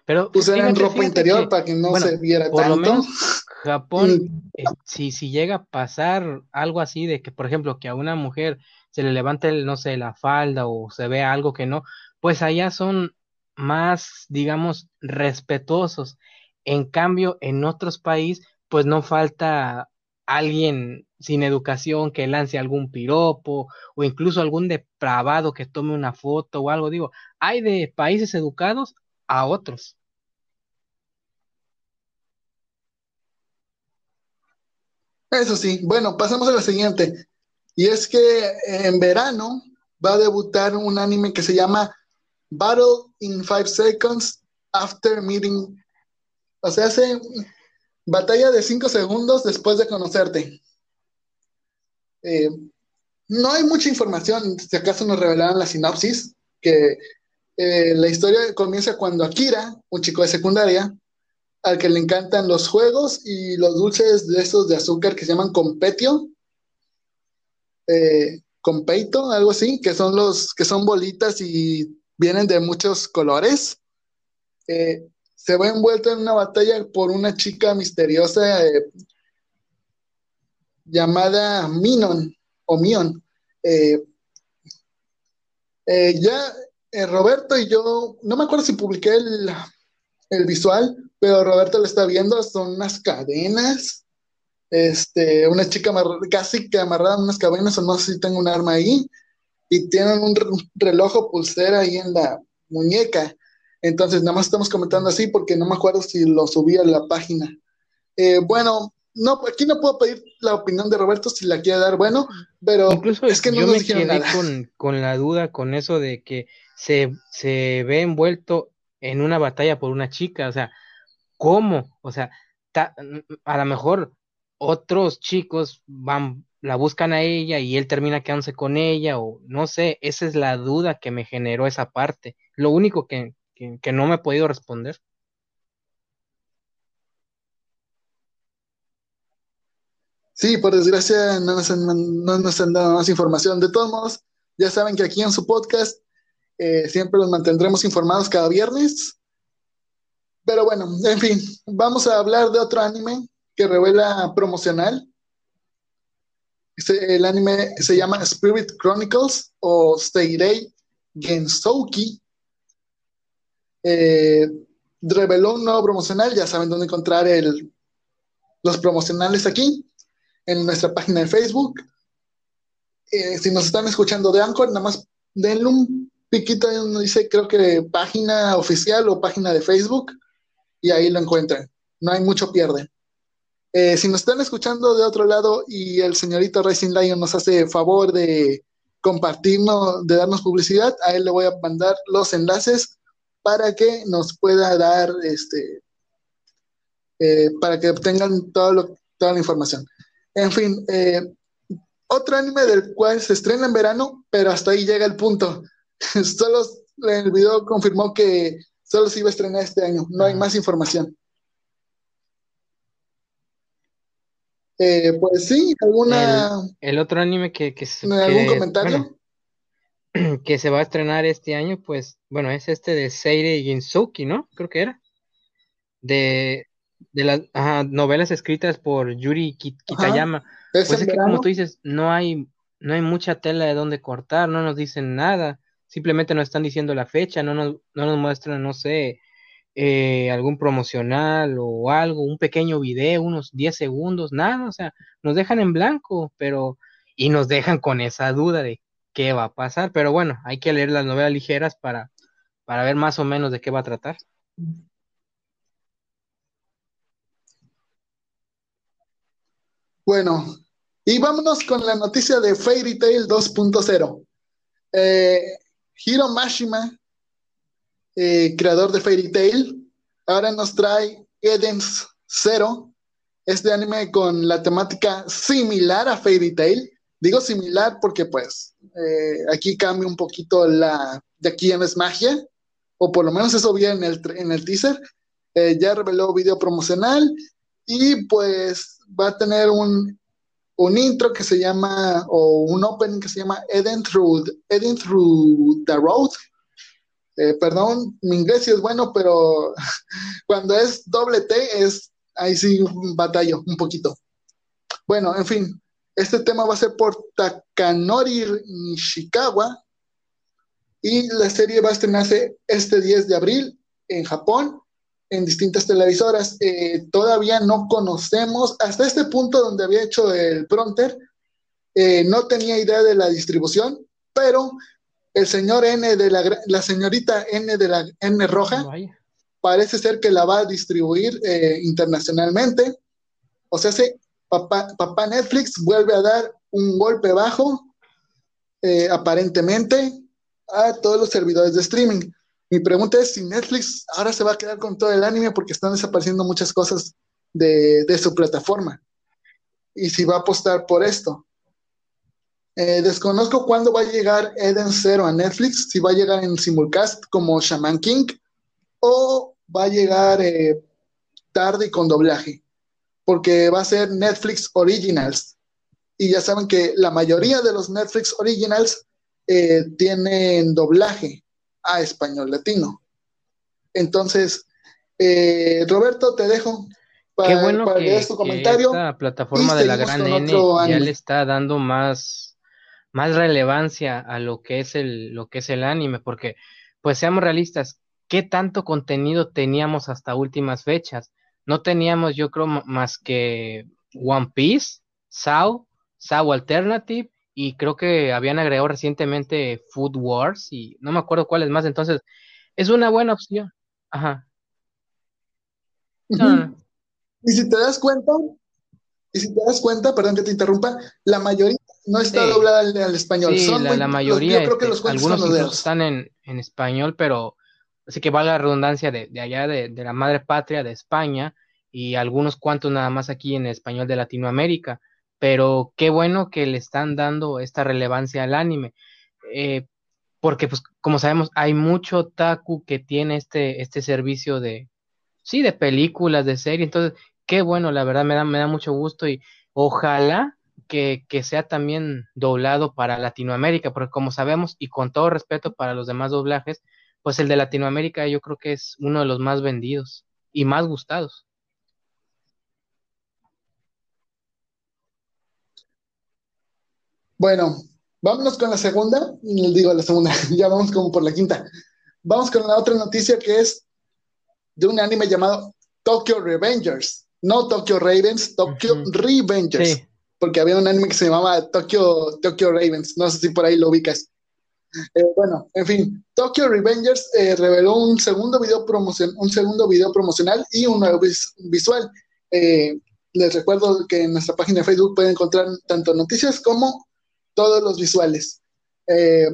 pero pusieran ropa interior para que no se viera por Lo menos Japón, eh, si, si llega a pasar algo así de que, por ejemplo, que a una mujer se le levante, no sé, la falda o se vea algo que no, pues allá son más, digamos, respetuosos. En cambio, en otros países, pues no falta alguien sin educación que lance algún piropo o incluso algún depravado que tome una foto o algo. Digo, hay de países educados a otros. Eso sí, bueno, pasamos a la siguiente. Y es que en verano va a debutar un anime que se llama Battle in Five Seconds After Meeting. O sea, hace batalla de cinco segundos después de conocerte. Eh, no hay mucha información, si acaso nos revelaron la sinopsis, que eh, la historia comienza cuando Akira, un chico de secundaria, al que le encantan los juegos y los dulces de esos de azúcar que se llaman competio, eh, compeito, algo así, que son los que son bolitas y vienen de muchos colores. Eh, se va envuelto en una batalla por una chica misteriosa eh, llamada Minon o Mion. ya Roberto y yo, no me acuerdo si publiqué el, el visual, pero Roberto lo está viendo, son unas cadenas, este, una chica casi que amarrada en unas cadenas, o no sé si tengo un arma ahí, y tienen un reloj o pulsera ahí en la muñeca. Entonces, nada más estamos comentando así porque no me acuerdo si lo subí a la página. Eh, bueno, no, aquí no puedo pedir la opinión de Roberto si la quiere dar, bueno, pero Incluso es que no yo me quedé Con, con, la duda con eso de que se, se ve envuelto en una batalla por una chica, o sea, ¿cómo? O sea, a lo mejor otros chicos van, la buscan a ella y él termina quedándose con ella, o no sé, esa es la duda que me generó esa parte. Lo único que, que, no me he podido responder. Sí, por desgracia no nos, han, no nos han dado más información. De todos modos, ya saben que aquí en su podcast eh, siempre los mantendremos informados cada viernes. Pero bueno, en fin, vamos a hablar de otro anime que revela promocional. Este, el anime se llama Spirit Chronicles o Seirei Gensouki. Eh, reveló un nuevo promocional, ya saben dónde encontrar el, los promocionales aquí, en nuestra página de Facebook. Eh, si nos están escuchando de Anchor, nada más denle un piquito donde dice, creo que página oficial o página de Facebook, y ahí lo encuentran. No hay mucho pierde. Eh, si nos están escuchando de otro lado y el señorito Racing Lion nos hace favor de compartirnos, de darnos publicidad, a él le voy a mandar los enlaces para que nos pueda dar, este, eh, para que obtengan todo toda la información. En fin, eh, otro anime del cual se estrena en verano, pero hasta ahí llega el punto. solo el video confirmó que solo se iba a estrenar este año, no hay más información. Eh, pues sí, alguna. El, otro anime que, que, ¿Algún comentario? que se va a estrenar este año, pues, bueno, es este de Seire Ginsuki, ¿no? Creo que era. De, de las novelas escritas por Yuri Kitayama. pues es que, como tú dices, no hay, no hay mucha tela de dónde cortar, no nos dicen nada simplemente nos están diciendo la fecha, no nos, no nos muestran, no sé, eh, algún promocional o algo, un pequeño video, unos 10 segundos, nada, o sea, nos dejan en blanco, pero, y nos dejan con esa duda de qué va a pasar, pero bueno, hay que leer las novelas ligeras para, para ver más o menos de qué va a tratar. Bueno, y vámonos con la noticia de Fairy Tail 2.0. Eh, Hiro Mashima, eh, creador de Fairy Tail, ahora nos trae Eden's Zero, este anime con la temática similar a Fairy Tail. Digo similar porque pues eh, aquí cambia un poquito la de aquí en es magia, o por lo menos eso vi en el, en el teaser. Eh, ya reveló video promocional y pues va a tener un un intro que se llama, o un opening que se llama Eden Through, Eden Through the Road. Eh, perdón, mi inglés es bueno, pero cuando es doble T, es ahí sí batallo un poquito. Bueno, en fin, este tema va a ser por Takanori Nishikawa y la serie va a estrenarse este 10 de abril en Japón en distintas televisoras. Eh, todavía no conocemos, hasta este punto donde había hecho el pronter, eh, no tenía idea de la distribución, pero el señor N de la, la señorita N de la N roja parece ser que la va a distribuir eh, internacionalmente. O sea, papá, papá Netflix vuelve a dar un golpe bajo aparentemente a todos los servidores de streaming. Mi pregunta es si Netflix ahora se va a quedar con todo el anime porque están desapareciendo muchas cosas de, su plataforma. Y si va a apostar por esto. Eh, desconozco cuándo va a llegar Eden Zero a Netflix, si va a llegar en simulcast como Shaman King o va a llegar eh, tarde y con doblaje, porque va a ser Netflix Originals. Y ya saben que la mayoría de los Netflix Originals eh, tienen doblaje a español latino. Entonces, eh, Roberto, te dejo para, Qué bueno que, leer tu comentario. esta plataforma de la gran N ya le está dando más, más relevancia a lo que es el, lo que es el anime, porque, pues seamos realistas, ¿qué tanto contenido teníamos hasta últimas fechas? No teníamos, yo creo, más que One Piece, Sao, Sao Alternative y creo que habían agregado recientemente Food Wars y no me acuerdo cuáles más, entonces es una buena opción. Ajá. Y si te das cuenta, y si te das cuenta, perdón que te interrumpa, la mayoría no está doblada al, español. Sí, la, mayoría, yo creo que los este, algunos están en, español, pero así que va la redundancia de, allá de, de, la madre patria de España y algunos cuantos nada más aquí en español de Latinoamérica pero qué bueno que le están dando esta relevancia al anime, eh, porque pues como sabemos hay mucho taku que tiene este, este servicio de, sí, de películas, de series, entonces qué bueno, la verdad me da, me da mucho gusto y ojalá que, que sea también doblado para Latinoamérica, porque como sabemos y con todo respeto para los demás doblajes, pues el de Latinoamérica yo creo que es uno de los más vendidos y más gustados. Bueno, vámonos con la segunda, digo la segunda, ya vamos como por la quinta. Vamos con la otra noticia que es de un anime llamado Tokyo Revengers. No Tokyo Ravens, Tokyo Revengers. Porque había un anime que se llamaba Tokyo, Tokyo Ravens. No sé si por ahí lo ubicas. Eh, bueno, en fin, Tokyo Revengers eh, reveló un segundo, video promocion un segundo video promocional y un nuevo visual. Eh, les recuerdo que en nuestra página de Facebook pueden encontrar tanto noticias como todos los visuales. Eh,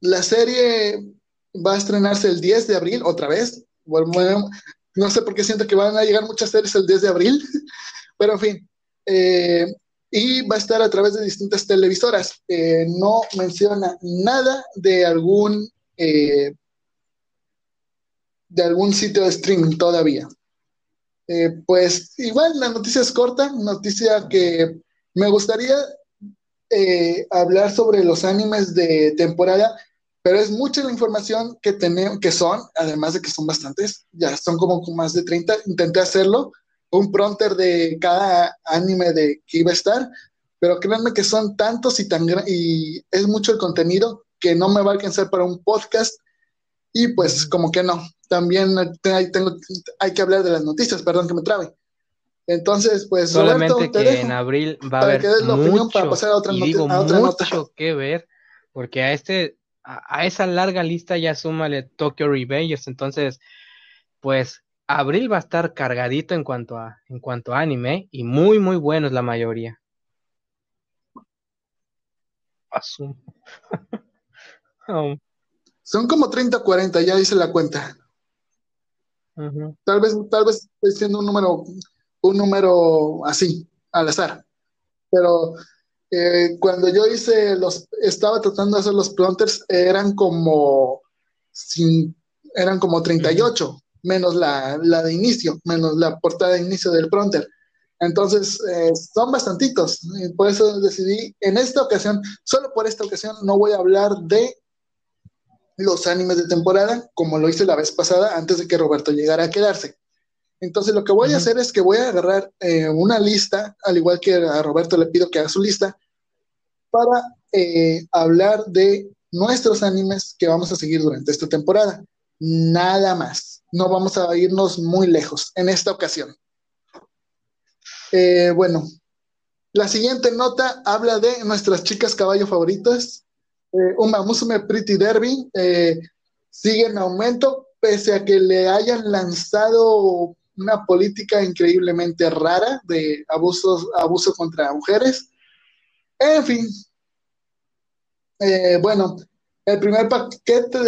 la serie va a estrenarse el 10 de abril, otra vez. No sé por qué siento que van a llegar muchas series el 10 de abril, pero en fin. Eh, y va a estar a través de distintas televisoras. Eh, no menciona nada de algún de algún sitio de streaming todavía. pues igual la noticia es corta, noticia que me gustaría eh, hablar sobre los animes de temporada, pero es mucha la información que tenemos, que son, además de que son bastantes, ya son como más de 30, intenté hacerlo, un pronter de cada anime de que iba a estar, pero créanme que son tantos y tan y es mucho el contenido que no me va a alcanzar para un podcast y pues como que no, también tengo, hay que hablar de las noticias, perdón que me trabe. Entonces, pues solamente que en abril va a haber mucho, para pasar a otra, y digo, mucho que ver, porque a este a, esa larga lista ya súmale Tokyo Revengers, entonces pues abril va a estar cargadito en cuanto a en cuanto a anime y muy muy buenos la mayoría. Oh. Son como 30 40, ya hice la cuenta. Tal vez tal vez estoy siendo un número un número así, al azar. Pero eh, cuando yo hice los, estaba tratando de hacer los plonters, eran como, eran como 38, menos la, la, de inicio, menos la portada de inicio del pronter. Entonces, eh, son bastantitos. por eso decidí, en esta ocasión, solo por esta ocasión, no voy a hablar de los animes de temporada, como lo hice la vez pasada, antes de que Roberto llegara a quedarse. Entonces lo que voy a hacer es que voy a agarrar eh, una lista, al igual que a Roberto le pido que haga su lista, para eh, hablar de nuestros animes que vamos a seguir durante esta temporada. Nada más. No vamos a irnos muy lejos en esta ocasión. Eh, bueno, la siguiente nota habla de nuestras chicas caballo favoritas. Uma Musume Pretty Derby sigue en aumento, pese a que le hayan lanzado una política increíblemente rara de abusos, abuso contra mujeres. En fin, Eh, bueno, el primer paquete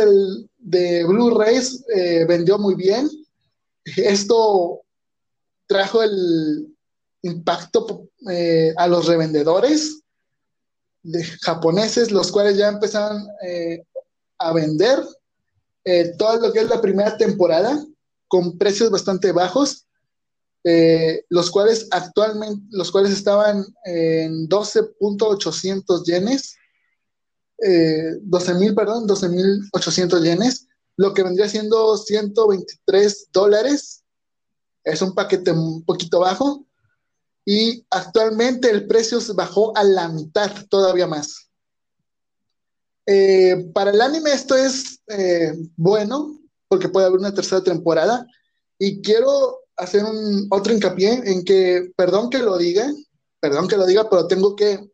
de Blu-rays eh, vendió muy bien. Esto trajo el impacto eh, a los revendedores de japoneses, los cuales ya empezaron a vender todo lo que es la primera temporada con precios bastante bajos, los cuales actualmente, los cuales estaban en 12.800 yenes 12 eh, mil, perdón, 12 mil 800 yenes, lo que vendría siendo 123 dólares. Es un paquete un poquito bajo. Y actualmente el precio se bajó a la mitad, todavía más. Eh, para el anime esto es eh, bueno, porque puede haber una tercera temporada. Y quiero hacer un otro hincapié en que, perdón que lo diga, perdón que lo diga, pero tengo que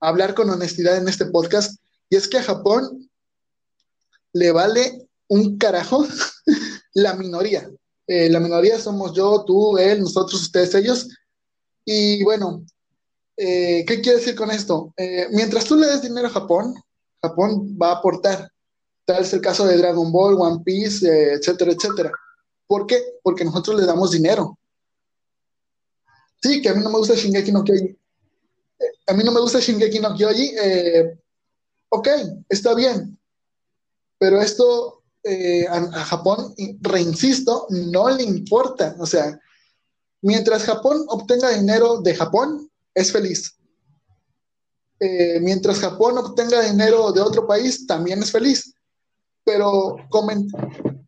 hablar con honestidad en este podcast, y es que a Japón le vale un carajo la minoría. Eh, la minoría somos yo, tú, él, nosotros, ustedes, ellos. Y bueno, eh, ¿qué quiere decir con esto? Eh, mientras tú le des dinero a Japón, Japón va a aportar. Tal es el caso de Dragon Ball, One Piece, etcétera, etcétera. ¿Por qué? Porque nosotros le damos dinero. Sí, que a mí no me gusta Shingeki no Kyojin a mí no me gusta Shingeki no Kyoji, eh, ok, está bien, pero esto eh, a, Japón, reinsisto, no le importa, o sea, mientras Japón obtenga dinero de Japón, es feliz. Eh, mientras Japón obtenga dinero de otro país, también es feliz. Pero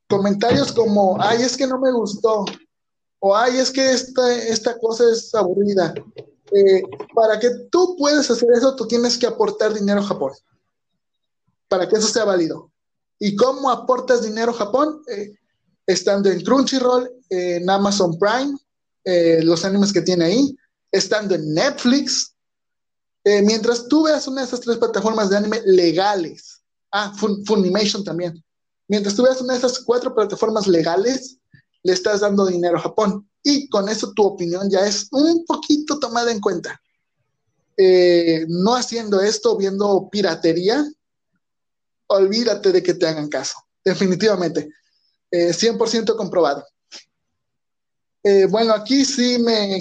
comentarios como, ay, es que no me gustó, o ay, es que esta, esta cosa es aburrida, eh, para que tú puedas hacer eso, tú tienes que aportar dinero a Japón, para que eso sea válido. ¿Y cómo aportas dinero a Japón? Eh, estando en Crunchyroll, en Amazon Prime, eh, los animes que tiene ahí, estando en Netflix. mientras tú veas una de esas tres plataformas de anime legales, ah, Funimation también, mientras tú veas una de esas cuatro plataformas legales, le estás dando dinero a Japón y con eso tu opinión ya es un poquito tomada en cuenta. Eh, no haciendo esto, viendo piratería, olvídate de que te hagan caso, definitivamente. 100% eh, comprobado. Eh, bueno, aquí sí me,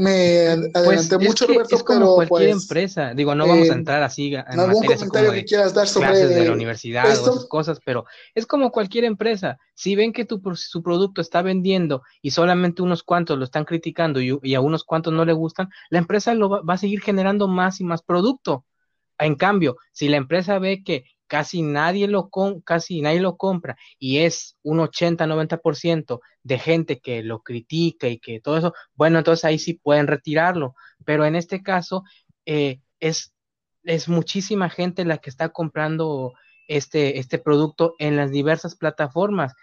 me adelanté pues mucho, Roberto, es como cualquier pues, empresa. Digo, no vamos a eh, entrar así en algún comentario que quieras dar sobre clases de la universidad o esas cosas, pero es como cualquier empresa. Si ven que tu, su producto está vendiendo y solamente unos cuantos lo están criticando y, a unos cuantos no le gustan, la empresa lo va, va a seguir generando más y más producto. En cambio, si la empresa ve que casi nadie lo, casi nadie lo compra y es un 80-90% de gente que lo critica y que todo eso, bueno, entonces ahí sí pueden retirarlo, pero en este caso eh, es, es muchísima gente la que está comprando este, este producto en las diversas plataformas.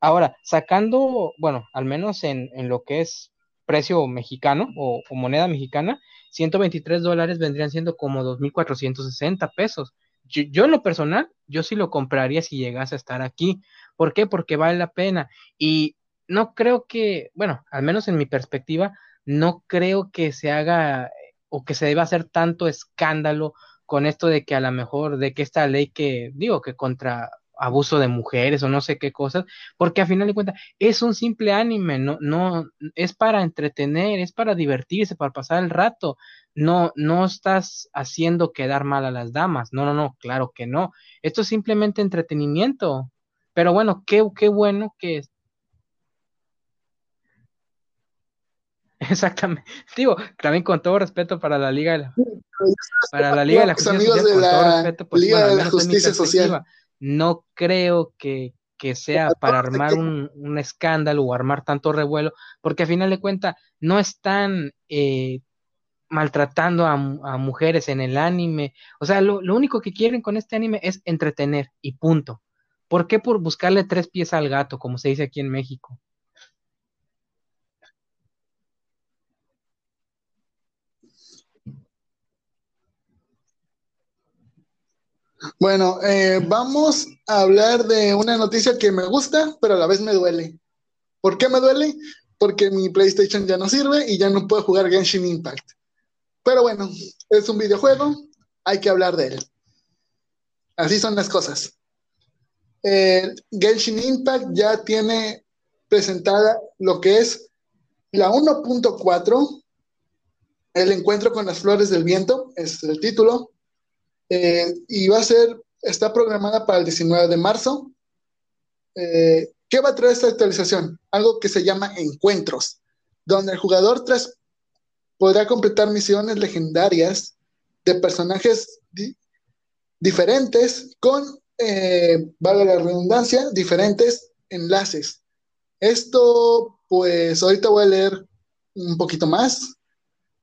Ahora, sacando, bueno, al menos en, lo que es precio mexicano o, o moneda mexicana, 123 dólares vendrían siendo como 2.460 pesos yo, en lo personal, yo sí lo compraría si llegase a estar aquí. ¿Por qué? Porque vale la pena. Y no creo que, bueno, al menos en mi perspectiva, no creo que se haga o que se deba hacer tanto escándalo con esto de que a lo mejor, de que esta ley que, digo, que contra abuso de mujeres o no sé qué cosas, porque a final de cuentas es un simple anime, no, no, es para entretener, es para divertirse, para pasar el rato, no, no estás haciendo quedar mal a las damas, no, no, no, claro que no, esto es simplemente entretenimiento, pero bueno, qué, qué bueno que Exactamente. Digo, también con todo respeto para la Liga de la, para la Liga de la Justicia Social, pues, Liga de la Justicia Social no creo que, sea para armar un, escándalo o armar tanto revuelo, porque a final de cuentas no están eh, maltratando a, mujeres en el anime. O sea, lo, lo, único que quieren con este anime es entretener y punto. ¿Por qué por buscarle tres pies al gato, como se dice aquí en México? Bueno, eh, vamos a hablar de una noticia que me gusta, pero a la vez me duele. ¿Por qué me duele? Porque mi PlayStation ya no sirve y ya no puedo jugar Genshin Impact. Pero bueno, es un videojuego. hay que hablar de él. Así son las cosas. Eh, Genshin Impact ya tiene presentada lo que es la 1.4, el encuentro con las flores del viento, es el título, eh, y va a ser, está programada para el 19 de marzo. Eh, ¿Qué va a traer esta actualización? Algo que se llama encuentros, donde el jugador podrá completar misiones legendarias de personajes diferentes con, eh, vale la redundancia, diferentes enlaces. Esto, pues ahorita voy a leer un poquito más.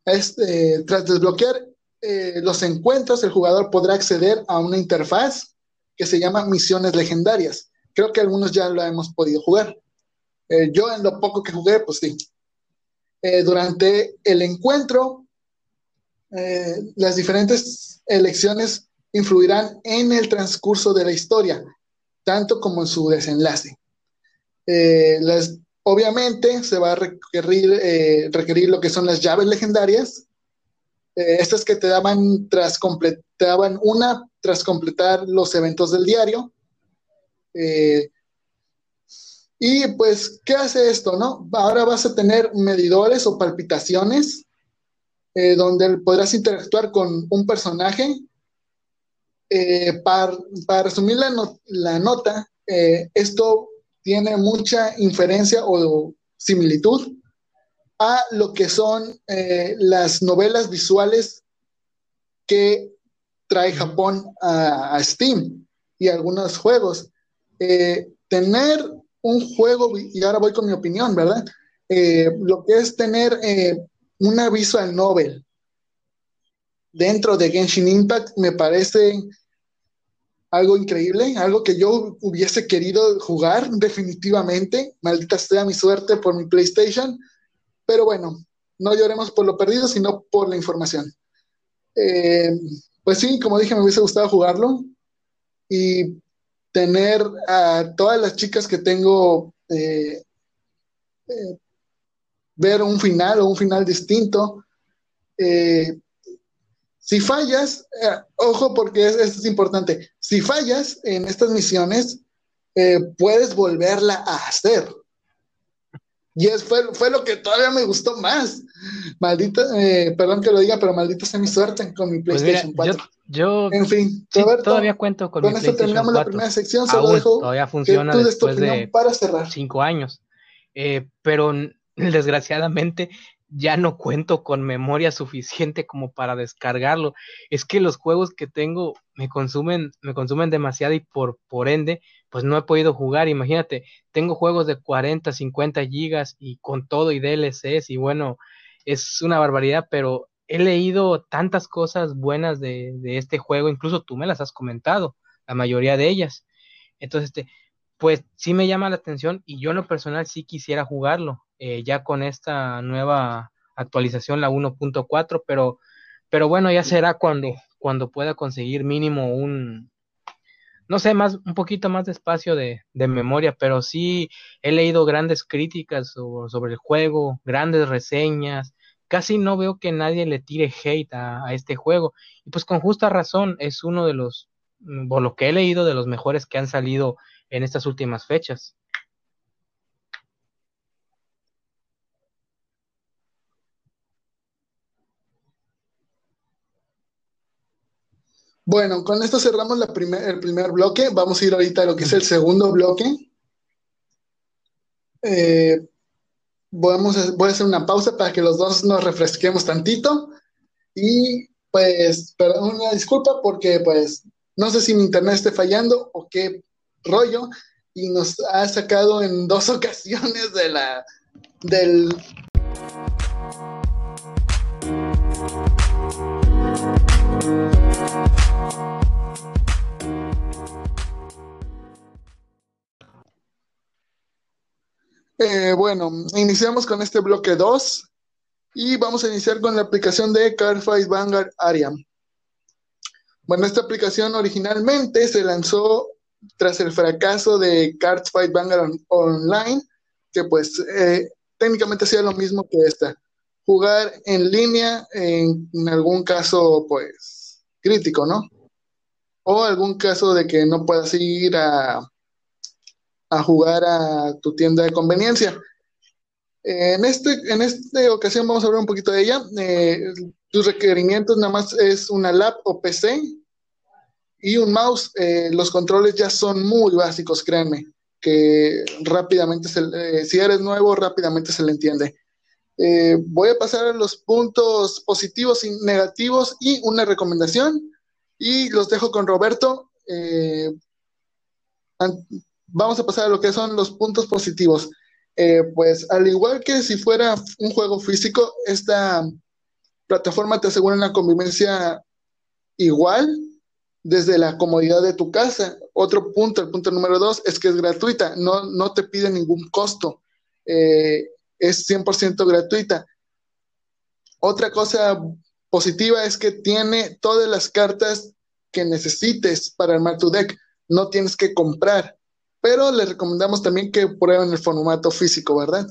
Este, tras desbloquear eh, los encuentros, el jugador podrá acceder a una interfaz que se llama misiones legendarias. Creo que algunos ya lo hemos podido jugar. Eh, yo en lo poco que jugué, pues sí. Eh, durante el encuentro, las diferentes elecciones influirán en el transcurso de la historia, tanto como en su desenlace. las, obviamente se va a requerir, requerir lo que son las llaves legendarias, eh, estas que te daban tras completaban una tras completar los eventos del diario. Eh, y pues, ¿qué hace esto, no? Ahora vas a tener medidores o palpitaciones eh, donde podrás interactuar con un personaje. para, resumir la nota, esto tiene mucha inferencia o similitud a lo que son eh, las novelas visuales que trae Japón a, Steam y algunos juegos. Eh, tener un juego, y ahora voy con mi opinión, ¿verdad? Eh, lo que es tener una visual novel dentro de Genshin Impact me parece algo increíble, algo que yo hubiese querido jugar definitivamente. Maldita sea mi suerte por mi PlayStation pero bueno, no lloremos por lo perdido, sino por la información. Eh, pues sí, como dije, me hubiese gustado jugarlo y tener a todas las chicas que tengo eh, eh, ver un final o un final distinto. si fallas, ojo porque esto es importante, si fallas en estas misiones, puedes volverla a hacer. Y es, fue, fue, lo que todavía me gustó más. Maldita, eh, perdón que lo diga, pero maldita sea mi suerte con mi pues PlayStation 4. Yo, en fin, todavía cuento con, con esto terminamos la primera sección. Solo Aún, dejo todavía funciona después de para cerrar. cinco años. Eh, pero desgraciadamente ya no cuento con memoria suficiente como para descargarlo. Es que los juegos que tengo me consumen, me consumen demasiado y por, por ende, pues no he podido jugar. Imagínate, tengo juegos de 40, 50 gigas y con todo y DLCs y bueno, es una barbaridad, pero he leído tantas cosas buenas de, de este juego, incluso tú me las has comentado, la mayoría de ellas. Entonces, este, pues sí me llama la atención y yo en lo personal sí quisiera jugarlo eh, ya con esta nueva actualización, la 1.4, pero, pero bueno, ya será cuando, cuando pueda conseguir mínimo un, no sé, más, un poquito más de espacio de, memoria, pero sí he leído grandes críticas sobre, el juego, grandes reseñas, casi no veo que nadie le tire hate a, a, este juego. Y pues con justa razón, es uno de los, por lo que he leído, de los mejores que han salido en estas últimas fechas. Bueno, con esto cerramos el primer bloque. Vamos a ir ahorita a lo que es el segundo bloque. Eh, voy a hacer una pausa para que los dos nos refresquemos tantito. Y pues, perdón, una disculpa porque pues no sé si mi internet esté fallando o qué rollo. Y nos ha sacado en dos ocasiones de la del Eh, bueno, iniciamos con este bloque 2 y vamos a iniciar con la aplicación de Cardfight Vanguard Aria. Bueno, esta aplicación originalmente se lanzó tras el fracaso de Cardfight Vanguard Online, que pues eh, técnicamente hacía lo mismo que esta. Jugar en línea, en, algún caso pues crítico, ¿no? O algún caso de que no puedas ir a, a jugar a tu tienda de conveniencia. En, este, en esta ocasión vamos a hablar un poquito de ella. Eh, tus requerimientos nada más es una lap o PC y un mouse. Eh, los controles ya son muy básicos, créanme, que rápidamente, eh, si eres nuevo, rápidamente se le entiende. voy a pasar a los puntos positivos y negativos y una recomendación. Y los dejo con Roberto vamos a pasar a lo que son los puntos positivos. Eh, pues al igual que si fuera un juego físico, esta plataforma te asegura una convivencia igual desde la comodidad de tu casa. Otro punto, el punto número dos, es que es gratuita, no, no te pide ningún costo, eh, es 100% gratuita. Otra cosa positiva es que tiene todas las cartas que necesites para armar tu deck, no tienes que comprar pero les recomendamos también que prueben el formato físico, ¿verdad?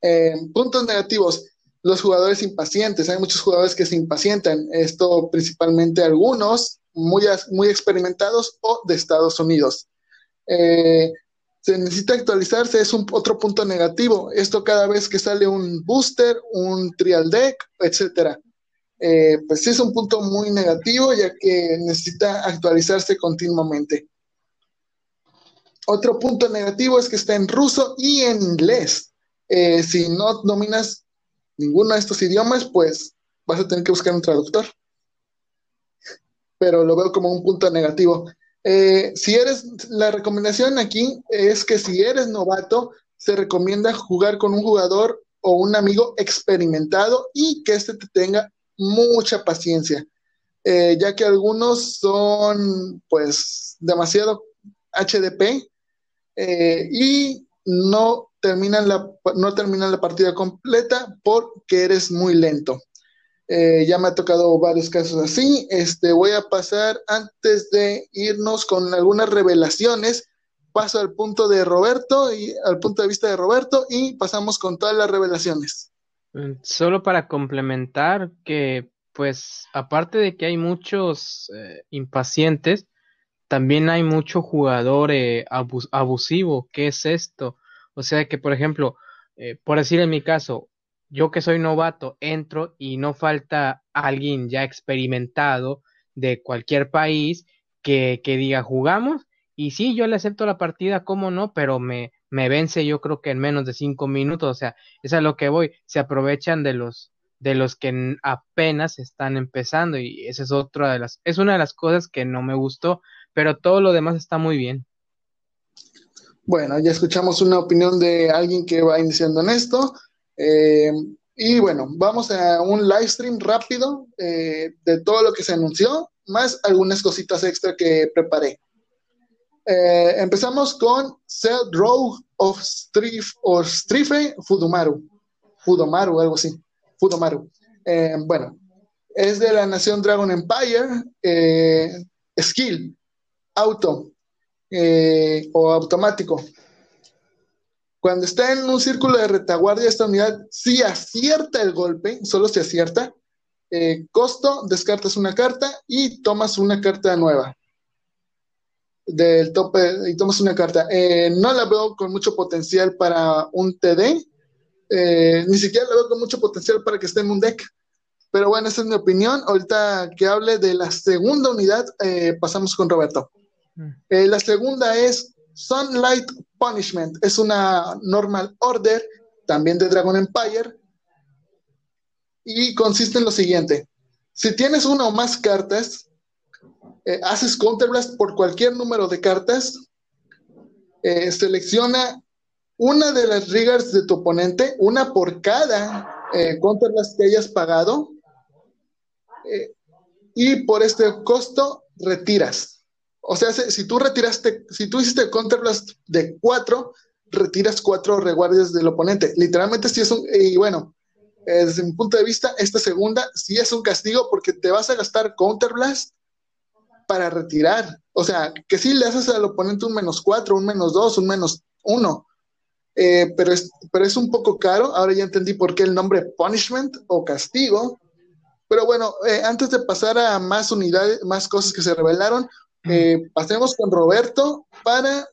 Eh, puntos negativos, los jugadores impacientes. Hay muchos jugadores que se impacientan, esto principalmente algunos muy, experimentados o de Estados Unidos. Eh, se necesita actualizarse, es un otro punto negativo. Esto cada vez que sale un booster, un trial deck, etcétera. Eh, pues es un punto muy negativo ya que necesita actualizarse continuamente. Otro punto negativo es que está en ruso y en inglés. Eh, si no dominas ninguno de estos idiomas, pues vas a tener que buscar un traductor. Pero lo veo como un punto negativo. Eh, si eres, la recomendación aquí es que si eres novato, se recomienda jugar con un jugador o un amigo experimentado y que éste te tenga mucha paciencia, eh, ya que algunos son pues demasiado HDP eh, y no terminan, la, no terminan la partida completa porque eres muy lento. Eh, ya me ha tocado varios casos así. Este, voy a pasar antes de irnos con algunas revelaciones. Paso al punto de Roberto y al punto de vista de Roberto y pasamos con todas las revelaciones. Mm, solo para complementar que, pues, aparte de que hay muchos eh, impacientes, también hay mucho jugador eh, abusivo. ¿Qué es esto? O sea que, por ejemplo, eh, por decir en mi caso, yo que soy novato, entro y no falta alguien ya experimentado de cualquier país que, que diga jugamos y sí, yo le acepto la partida, cómo no, pero me, me vence yo creo que en menos de cinco minutos, o sea, es a lo que voy, se aprovechan de los de los que apenas están empezando y esa es otra de las, es una de las cosas que no me gustó, pero todo lo demás está muy bien. Bueno, ya escuchamos una opinión de alguien que va iniciando en esto. Eh, y bueno, vamos a un live stream rápido eh, de todo lo que se anunció, más algunas cositas extra que preparé. Eh, empezamos con Cell Rogue of Strif, o Strife Fudomaru. Fudomaru, algo así. Fudomaru. bueno, es de la nación Dragon Empire. skill auto eh, o automático. Cuando está en un círculo de retaguardia, esta unidad si acierta el golpe, solo si acierta. Eh, costo, descartas una carta y tomas una carta nueva del tope y tomas una carta. Eh, no la veo con mucho potencial para un TD, ni siquiera la veo con mucho potencial para que esté en un deck. Pero bueno, esa es mi opinión. Ahorita que hable de la segunda unidad, pasamos con Roberto. Eh, la segunda es Sunlight Punishment. Es una normal order, también de Dragon Empire. Y consiste en lo siguiente. Si tienes una o más cartas, eh, haces Counterblast por cualquier número de cartas. Eh, selecciona una de las riggers de tu oponente, una por cada Counterblast que hayas pagado. y por este costo retiras. O sea, si tú retiraste, si tú hiciste Counterblast de cuatro, retiras cuatro reguardias del oponente. Literalmente, si es un. Y bueno, desde mi punto de vista, esta segunda sí es un castigo porque te vas a gastar Counterblast para retirar. O sea, que sí le haces al oponente un menos cuatro, un menos dos, un menos uno. Eh, pero, es, pero es un poco caro. Ahora ya entendí por qué el nombre punishment o castigo Pero bueno, eh, antes de pasar a más unidades, más cosas que se revelaron, eh, pasemos con Roberto para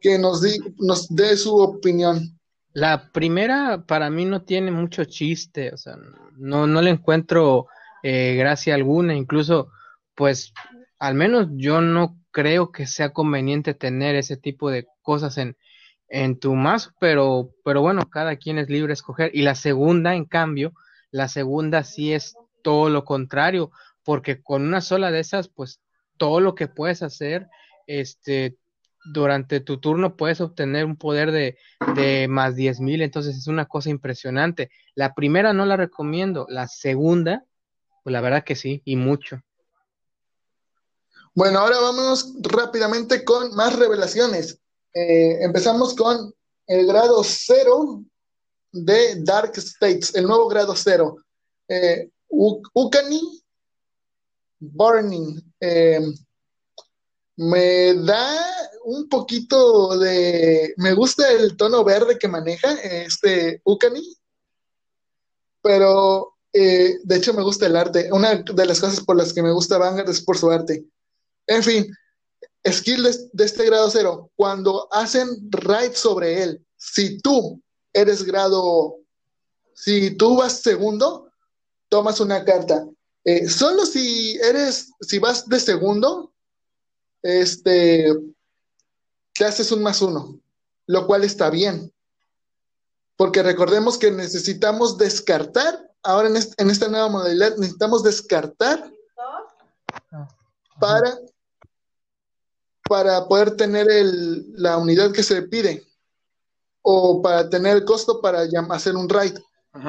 que nos, nos dé su opinión. La primera para mí no tiene mucho chiste, o sea, no, no le encuentro eh, gracia alguna, incluso, pues, al menos yo no creo que sea conveniente tener ese tipo de cosas en, en tu mazo, pero, pero bueno, cada quien es libre de escoger. Y la segunda, en cambio, la segunda sí es todo lo contrario, porque con una sola de esas, pues todo lo que puedes hacer, este, durante tu turno puedes obtener un poder de, de más diez mil, entonces es una cosa impresionante. La primera no la recomiendo, la segunda, pues la verdad que sí, y mucho. Bueno, ahora vámonos rápidamente con más revelaciones. Eh, empezamos con el grado cero de Dark States, el nuevo grado cero. Eh, Ukani Burning. Eh, me da un poquito de. Me gusta el tono verde que maneja este Ukani, pero eh, de hecho me gusta el arte. Una de las cosas por las que me gusta Vanguard es por su arte. En fin, skill de, este grado cero. Cuando hacen raid sobre él, si tú eres grado. Si tú vas segundo, tomas una carta. Eh, solo si eres, si vas de segundo, este, te haces un más uno, lo cual está bien. Porque recordemos que necesitamos descartar, ahora en, esta nueva modalidad, necesitamos descartar para, para poder tener la unidad que se pide o para tener el costo para hacer un raid.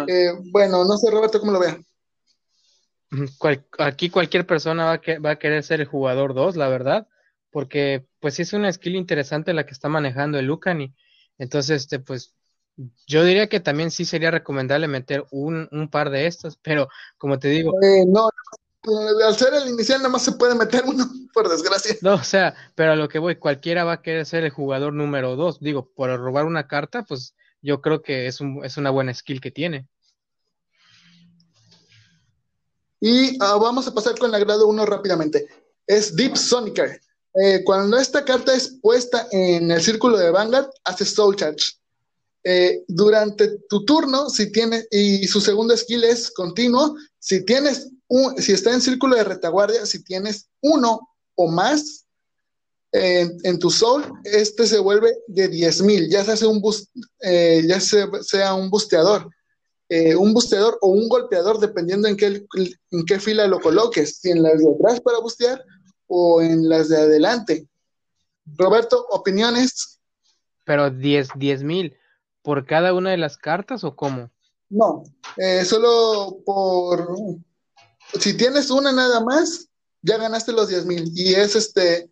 Eh, bueno, no sé, Roberto, cómo lo vea aquí cualquier persona va a, que, va a querer ser el jugador 2, la verdad, porque pues es una skill interesante la que está manejando el Lucani. Entonces, este, pues yo diría que también sí sería recomendable meter un, un par de estos, pero como te digo... Eh, no, al ser el inicial nada más se puede meter uno, por desgracia. No, o sea, pero a lo que voy, cualquiera va a querer ser el jugador número 2. Digo, por robar una carta, pues yo creo que es, un, es una buena skill que tiene. Y ah, vamos a pasar con la grado 1 rápidamente. Es Deep Sonicer. Eh, cuando esta carta es puesta en el círculo de Vanguard, hace Soul Charge. Eh, durante tu turno, si tienes, y su segundo skill es continuo, si tienes un, si está en círculo de retaguardia, si tienes uno o más en, tu soul, este se vuelve de 10.000, ya se un eh, ya sea un busteador. Eh, un busteador o un golpeador, dependiendo en qué, en qué fila lo coloques, si en las de atrás para bustear o en las de adelante. Roberto, opiniones. Pero 10 mil por cada una de las cartas o cómo? No, eh, solo por si tienes una nada más, ya ganaste los 10 mil y es este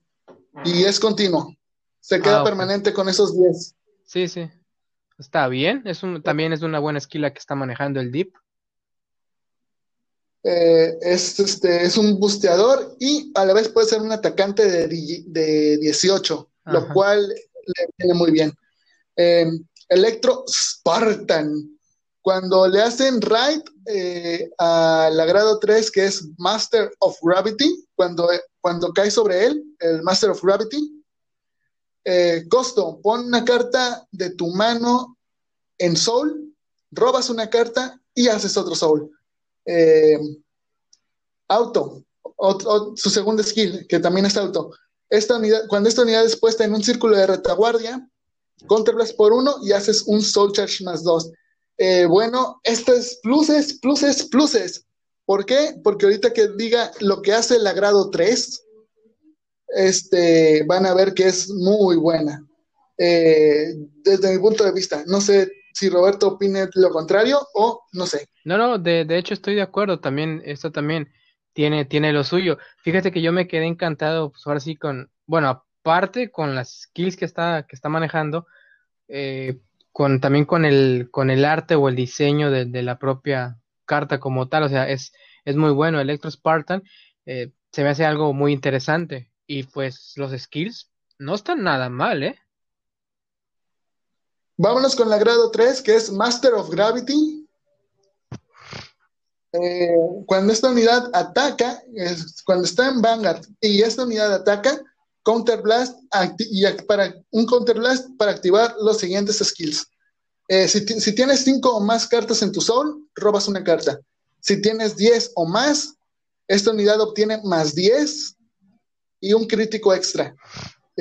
y es continuo. Se queda ah, permanente con esos 10. Sí, sí. Está bien, es un, también es una buena skill que está manejando el Deep. Eh, es, este, es un busteador y a la vez puede ser un atacante de, de 18, lo cual le viene muy bien. Eh, Electro Spartan. Cuando le hacen raid eh, a la grado 3, que es Master of Gravity, cuando, cuando cae sobre él, el Master of Gravity, eh, costo, pon una carta de tu mano en Soul, robas una carta y haces otro Soul. Eh, auto, su segundo skill, que también es auto. Esta unidad, cuando esta unidad es puesta en un círculo de retaguardia, counterblast por uno y haces un Soul Charge más dos. Eh, bueno, esto es pluses, pluses, pluses. ¿Por qué? Porque ahorita que diga lo que hace el agrado 3, este, van a ver que es muy buena. Eh, desde mi punto de vista, no sé si Roberto opine lo contrario o no sé. No, no, de, de hecho estoy de acuerdo, también, esto también tiene, tiene lo suyo. Fíjate que yo me quedé encantado, pues ahora sí con, bueno, aparte con las skills que está, que está manejando, eh, con, también con el, con el arte o el diseño de, la propia carta como tal, o sea, es, es muy bueno. Electro Spartan eh, se me hace algo muy interesante. Y pues los skills no están nada mal, ¿eh? Vámonos con la grado 3, que es Master of Gravity. Eh, cuando esta unidad ataca, cuando está en Vanguard y esta unidad ataca, Counter Blast y para un Counter Blast para activar los siguientes skills. Eh, si, si, tienes 5 o más cartas en tu soul, robas una carta. Si tienes 10 o más, esta unidad obtiene más 10 y un crítico extra.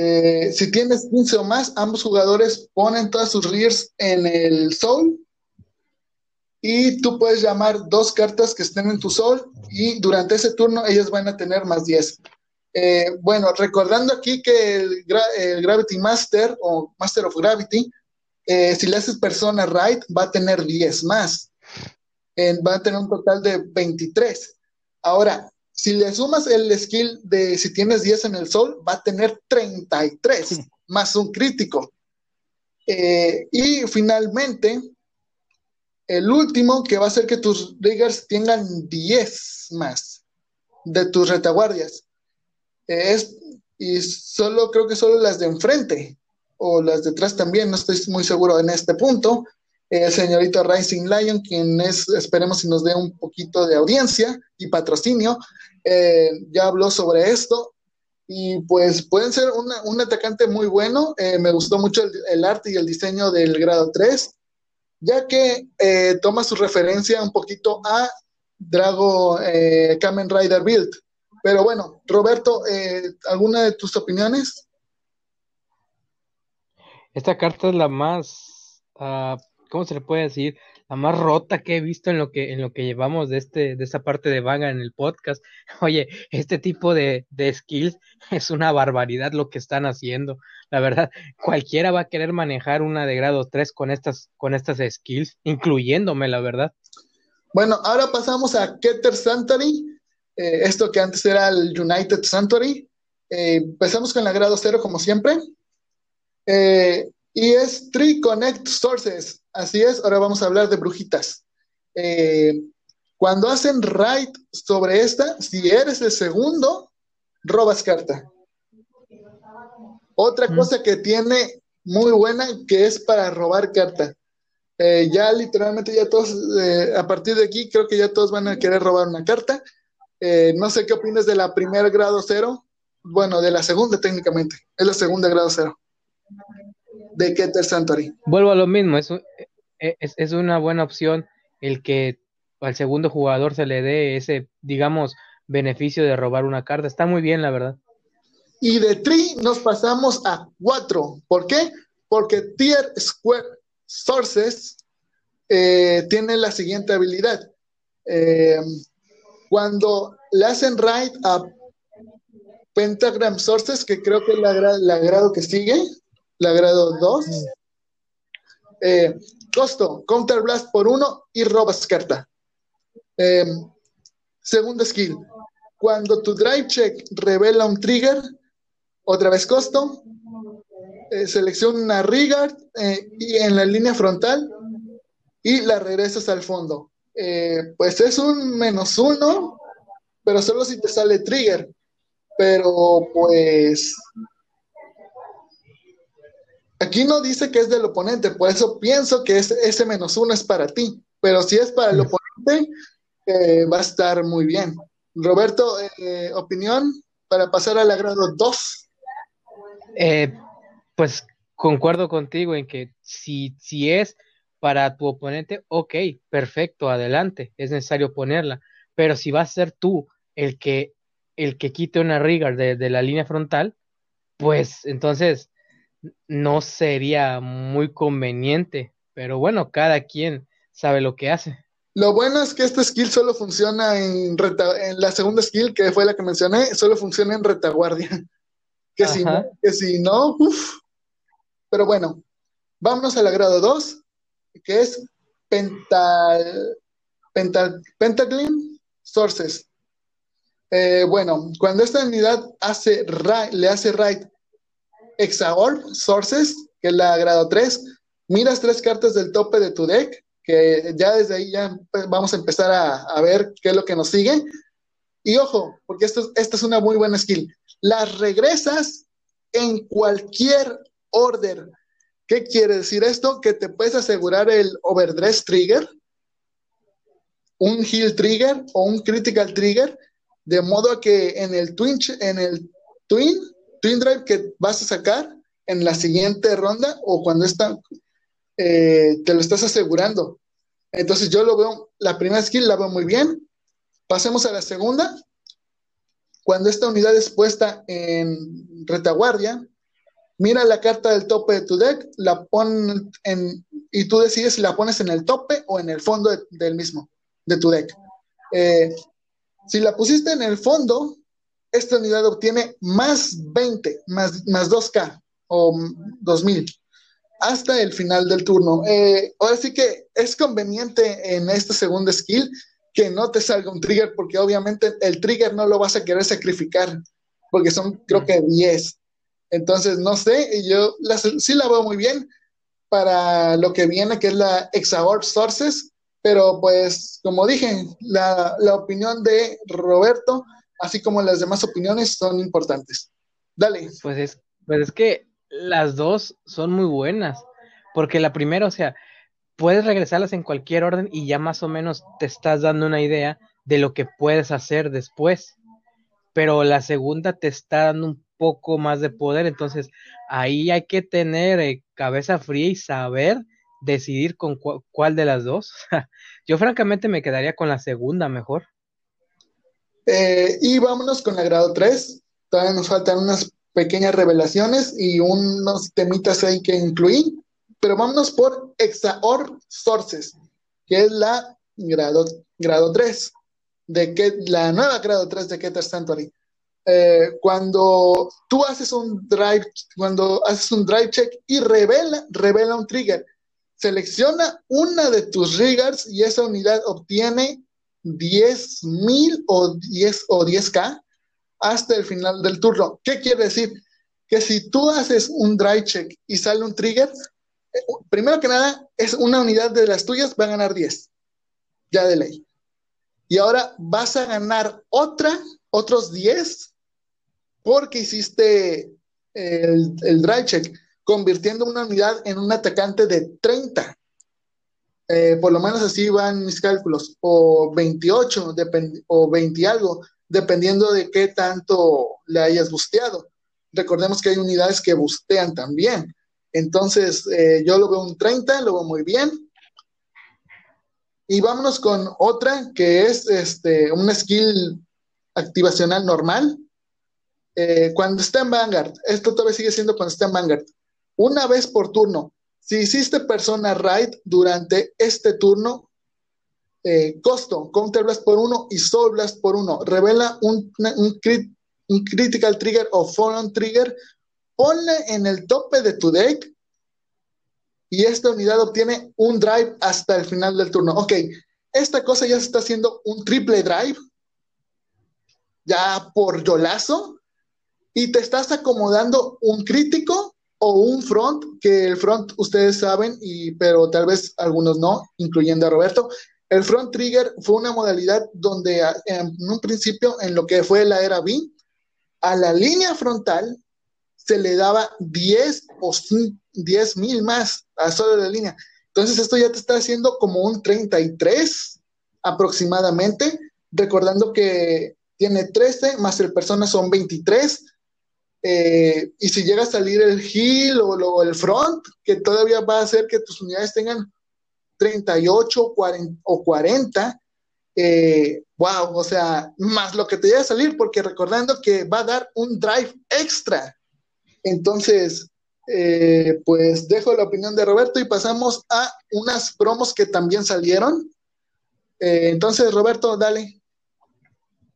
Eh, si tienes 15 o más, ambos jugadores ponen todas sus rears en el soul y tú puedes llamar dos cartas que estén en tu soul y durante ese turno ellas van a tener más 10. Eh, bueno, recordando aquí que el, Gravity Master o Master of Gravity, eh, si le haces persona right, va a tener 10 más. va a tener un total de 23. Ahora, si le sumas el skill de si tienes 10 en el sol, va a tener 33 más un crítico. Eh, y finalmente, el último que va a hacer que tus riggers tengan 10 más de tus retaguardias. es, y solo creo que solo las de enfrente o las de atrás también, no estoy muy seguro en este punto. El señorito Rising Lion, quien es, esperemos si nos dé un poquito de audiencia y patrocinio, eh, ya habló sobre esto. Y pues pueden ser un atacante muy bueno. Eh, me gustó mucho el, arte y el diseño del grado 3 ya que eh, toma su referencia un poquito a Drago eh, Kamen Rider Build. Pero bueno, Roberto, eh, ¿alguna de tus opiniones? Esta carta es la más, uh, ¿cómo se le puede decir? la más rota que he visto en lo que, en lo que llevamos de, este, de esta parte de Vaga en el podcast. Oye, este tipo de, de skills es una barbaridad lo que están haciendo. La verdad, cualquiera va a querer manejar una de grado 3 con estas, con estas skills, incluyéndome, la verdad. Bueno, ahora pasamos a Keter Sanctuary, eh, esto que antes era el United Sanctuary. Eh, empezamos con la grado 0 como siempre. Eh, y es Tree Connect Sources. Así es, ahora vamos a hablar de brujitas. Eh, cuando hacen raid sobre esta, si eres el segundo, robas carta. Otra cosa que tiene muy buena que es para robar carta. Eh, ya literalmente ya todos, eh, a partir de aquí, creo que ya todos van a querer robar una carta. no sé qué opinas de la primera grado cero. Bueno, de la segunda técnicamente. Es la segunda grado cero de Keter Santori. Vuelvo a lo mismo, es, es, una buena opción el que al segundo jugador se le dé ese, digamos, beneficio de robar una carta. Está muy bien, la verdad. Y de 3 nos pasamos a 4. ¿Por qué? Porque Tier Square Sources eh, tiene la siguiente habilidad. Eh, cuando le hacen raid a Pentagram Sources, que creo que es la, la grado que sigue, la grado 2. Eh, costo, Counter Blast por uno y robas carta. Eh, segundo skill, cuando tu drive check revela un trigger, otra vez costo, eh, selecciona una Rigard y en la línea frontal y la regresas al fondo. pues es un menos uno, pero solo si te sale trigger. Pero pues Aquí no dice que es del oponente, por eso pienso que ese, menos uno es para ti, pero si es para el oponente, eh, va a estar muy bien. Roberto, eh, opinión para pasar al grado 2. Eh, pues concuerdo contigo en que si, si es para tu oponente, ok, perfecto, adelante, es necesario ponerla, pero si va a ser tú el que, el que quite una rigor de, de la línea frontal, pues entonces no sería muy conveniente, pero bueno, cada quien sabe lo que hace. Lo bueno es que este skill solo funciona en, en la segunda skill, que fue la que mencioné, solo funciona en retaguardia. Que si no, que si no Pero bueno, vámonos al grado 2, que es Pental, Pental, Pentaglim Sources. Eh, bueno, cuando esta unidad hace le hace raid Exaor Sources, que es la grado 3. Miras tres cartas del tope de tu deck, que ya desde ahí ya vamos a empezar a, ver qué es lo que nos sigue. Y ojo, porque esto, esta es una muy buena skill. Las regresas en cualquier order. ¿Qué quiere decir esto? Que te puedes asegurar el overdress trigger. un heal trigger o un critical trigger, de modo que en el twin, en el twin, twin drive que vas a sacar en la siguiente ronda o cuando está, eh, te lo estás asegurando. Entonces yo lo veo, la primera skill la veo muy bien. Pasemos a la segunda. Cuando esta unidad es puesta en retaguardia, mira la carta del tope de tu deck, la pon en, y tú decides si la pones en el tope o en el fondo del mismo, de tu deck. Eh, si la pusiste en el fondo, esta unidad obtiene más 20, más, más 2K o 2000 hasta el final del turno. Eh, ahora sí que es conveniente en esta segunda skill que no te salga un trigger, porque obviamente el trigger no lo vas a querer sacrificar, porque son creo que 10. Entonces, no sé, yo sí la veo muy bien para lo que viene, que es la Exaorb Sources, pero pues, como dije, la, la opinión de Roberto, así como las demás opiniones, son importantes. Dale. Pues es, pues es que las dos son muy buenas, porque la primera, o sea, puedes regresarlas en cualquier orden y ya más o menos te estás dando una idea de lo que puedes hacer después. Pero la segunda te está dando un poco más de poder, entonces ahí hay que tener eh, cabeza fría y saber decidir con cuál de las dos. Yo francamente me quedaría con la segunda mejor. Eh, y vámonos con la grado 3. Todavía nos faltan unas pequeñas revelaciones y unos temitas ahí que incluir pero vámonos por Exaor Sources, que es la grado, grado 3, de que, la nueva grado 3 de Keter Sanctuary. Eh, cuando tú haces un drive, cuando haces un drive check y revela, revela un trigger, selecciona una de tus triggers y esa unidad obtiene 10.000 o 10 o 10k hasta el final del turno. ¿Qué quiere decir? Que si tú haces un drive check y sale un trigger, primero que nada, es una unidad de las tuyas, va a ganar 10, ya de ley. Y ahora vas a ganar otra, otros 10, porque hiciste el, drive check, convirtiendo una unidad en un atacante de 30. Eh, por lo menos así van mis cálculos, o 28, o 20 algo, dependiendo de qué tanto le hayas busteado. Recordemos que hay unidades que bustean también. Entonces, eh, yo lo veo un 30, lo veo muy bien. Y vámonos con otra que es este, una skill activacional normal. Eh, cuando está en Vanguard, esto todavía sigue siendo cuando está en Vanguard. Una vez por turno, si hiciste persona raid durante este turno, eh, costo, Counter Blast por uno y Soul Blast por uno, revela un, un, Critical Trigger o Fallen Trigger ponle en el tope de tu deck y esta unidad obtiene un drive hasta el final del turno. Ok, esta cosa ya se está haciendo un triple drive, ya por yolazo, y te estás acomodando un crítico o un front, que el front ustedes saben, y, pero tal vez algunos no, incluyendo a Roberto. El front trigger fue una modalidad donde en un principio, en lo que fue la era B, a la línea frontal se le daba 10 o 10 mil más a solo la línea. Entonces esto ya te está haciendo como un 33 aproximadamente, recordando que tiene 13 más el persona son 23. Eh, y si llega a salir el heal o, el front, que todavía va a hacer que tus unidades tengan 38 40, o 40, eh, wow, o sea, más lo que te llega a salir, porque recordando que va a dar un drive extra entonces, eh, pues dejo la opinión de Roberto y pasamos a unas promos que también salieron. Eh, entonces, Roberto, dale.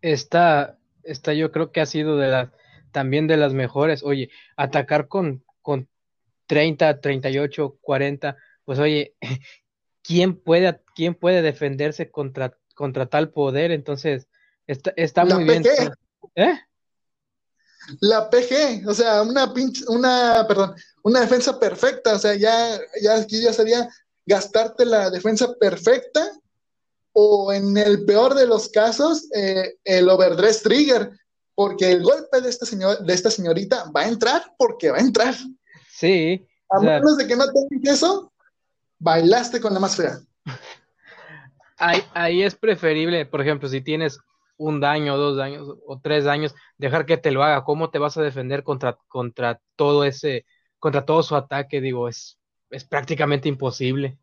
Esta, esta yo creo que ha sido de las también de las mejores. Oye, atacar con, con 30, 38, 40, pues oye, ¿quién puede, quién puede defenderse contra, contra tal poder? Entonces, está, está muy bien. ¿Eh? la PG, o sea, una pinche, una, perdón, una defensa perfecta, o sea, ya, ya aquí ya sería gastarte la defensa perfecta o en el peor de los casos, eh, el overdress trigger, porque el golpe de esta, señor, de esta señorita va a entrar porque va a entrar. Sí. A menos de que no tengas eso, bailaste con la más fea. ahí, ahí es preferible, por ejemplo, si tienes un daño, dos daños o tres daños, dejar que te lo haga. ¿Cómo te vas a defender contra, contra todo ese, contra todo su ataque? Digo, es, es prácticamente imposible.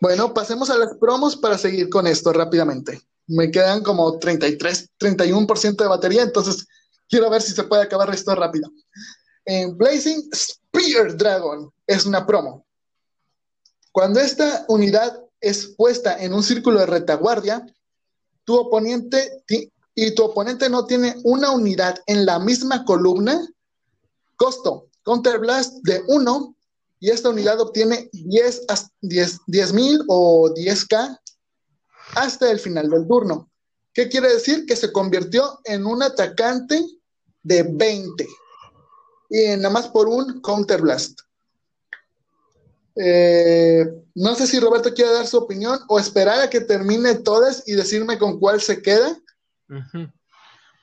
Bueno, pasemos a las promos para seguir con esto rápidamente. Me quedan como 33, 31% de batería, entonces quiero ver si se puede acabar esto rápido. Blazing Spear Dragon es una promo. Cuando esta unidad es puesta en un círculo de retaguardia, tu oponente y tu oponente no tiene una unidad en la misma columna, costo Counter Blast de 1 y esta unidad obtiene 10 mil o 10k hasta el final del turno. ¿Qué quiere decir? Que se convirtió en un atacante de 20 y nada más por un Counter Blast. Eh, no sé si Roberto quiere dar su opinión o esperar a que termine todas y decirme con cuál se queda.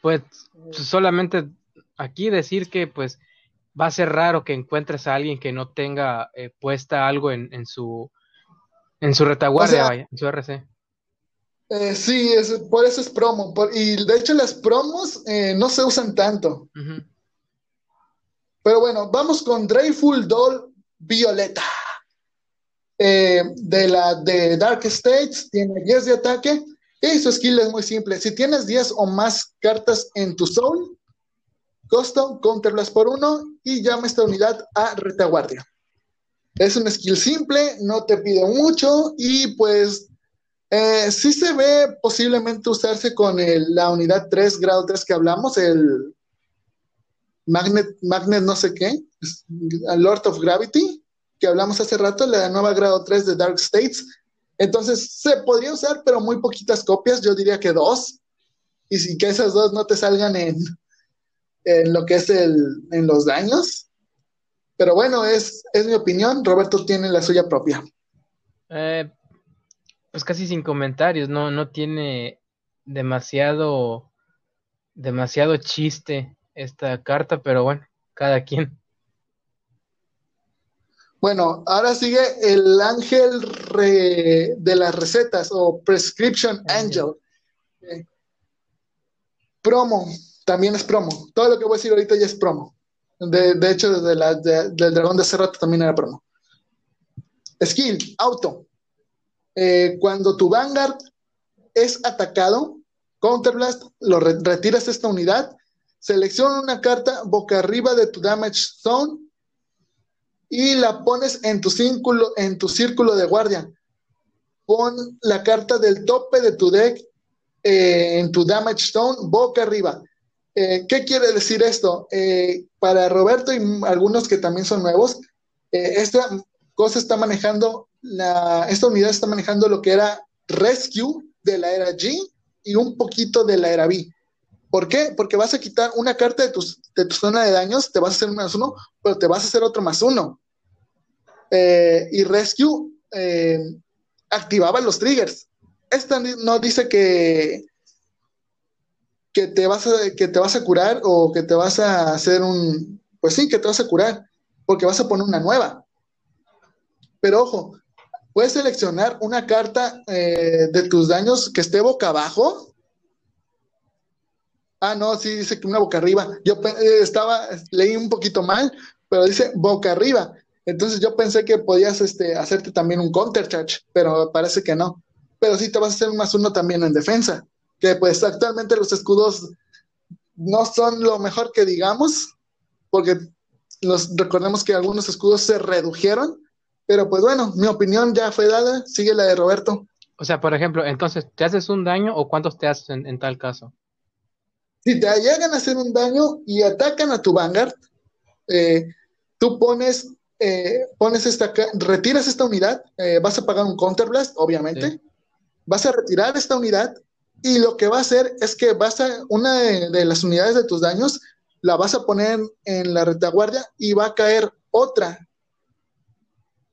Pues solamente aquí decir que pues va a ser raro que encuentres a alguien que no tenga eh, puesta algo en, su en su retaguardia, en su RC. Eh, sí, es, por eso es promo. y de hecho las promos no se usan tanto. Pero bueno, vamos con Dreyful Doll Violeta. Eh, de la de Dark States, tiene 10 de ataque y su skill es muy simple. Si tienes 10 o más cartas en tu soul, costo, counterblast por uno y llama esta unidad a retaguardia. Es un skill simple, no te pide mucho y pues eh, sí se ve posiblemente usarse con la unidad 3, grado 3 que hablamos, el Magnet, Magnet no sé qué, Lord of Gravity que hablamos hace rato, la nueva grado 3 de Dark States. Entonces se podría usar, pero muy poquitas copias, yo diría que dos. Y que esas dos no te salgan en, en lo que es el, en los daños. Pero bueno, es, es mi opinión. Roberto tiene la suya propia. Eh, pues casi sin comentarios, no, no tiene demasiado, demasiado chiste esta carta, pero bueno, cada quien. Bueno, ahora sigue el ángel de las recetas o Prescription Angel. Eh, promo, también es promo. Todo lo que voy a decir ahorita ya es promo. De, hecho, desde la, del dragón de hace rato también era promo. Skill, auto. Eh, cuando tu Vanguard es atacado, Counterblast, lo retiras esta unidad, selecciona una carta boca arriba de tu Damage Zone y la pones en tu círculo, en tu círculo de guardia. Pon la carta del tope de tu deck eh, en tu damage stone boca arriba. Eh, ¿Qué quiere decir esto? Para Roberto y algunos que también son nuevos, esta cosa está manejando, la, esta unidad está manejando lo que era Rescue de la era G y un poquito de la era B. ¿Por qué? Porque vas a quitar una carta de, tus, de tu zona de daños, te vas a hacer un más uno, pero te vas a hacer otro más uno. Eh, y Rescue eh, activaba los triggers. Esta no dice que, que, te vas a, que te vas a curar o que te vas a hacer un... Pues sí, que te vas a curar, porque vas a poner una nueva. Pero ojo, puedes seleccionar una carta eh, de tus daños que esté boca abajo Ah, no, sí, dice que una boca arriba. Yo eh, estaba, leí un poquito mal, pero dice boca arriba. Entonces yo pensé que podías este, hacerte también un counter charge, pero parece que no. Pero sí te vas a hacer un más uno también en defensa. Que pues actualmente los escudos no son lo mejor que digamos, porque los, recordemos que algunos escudos se redujeron, pero pues bueno, mi opinión ya fue dada, sigue la de Roberto. O sea, por ejemplo, entonces, ¿te haces un daño o cuántos te haces en tal caso? Si te llegan a hacer un daño y atacan a tu Vanguard, eh, tú pones, eh, pones esta, retiras esta unidad, eh, vas a pagar un counterblast, obviamente, vas a retirar esta unidad y lo que va a hacer es que vas a, una de, las unidades de tus daños, la vas a poner en la retaguardia y va a caer otra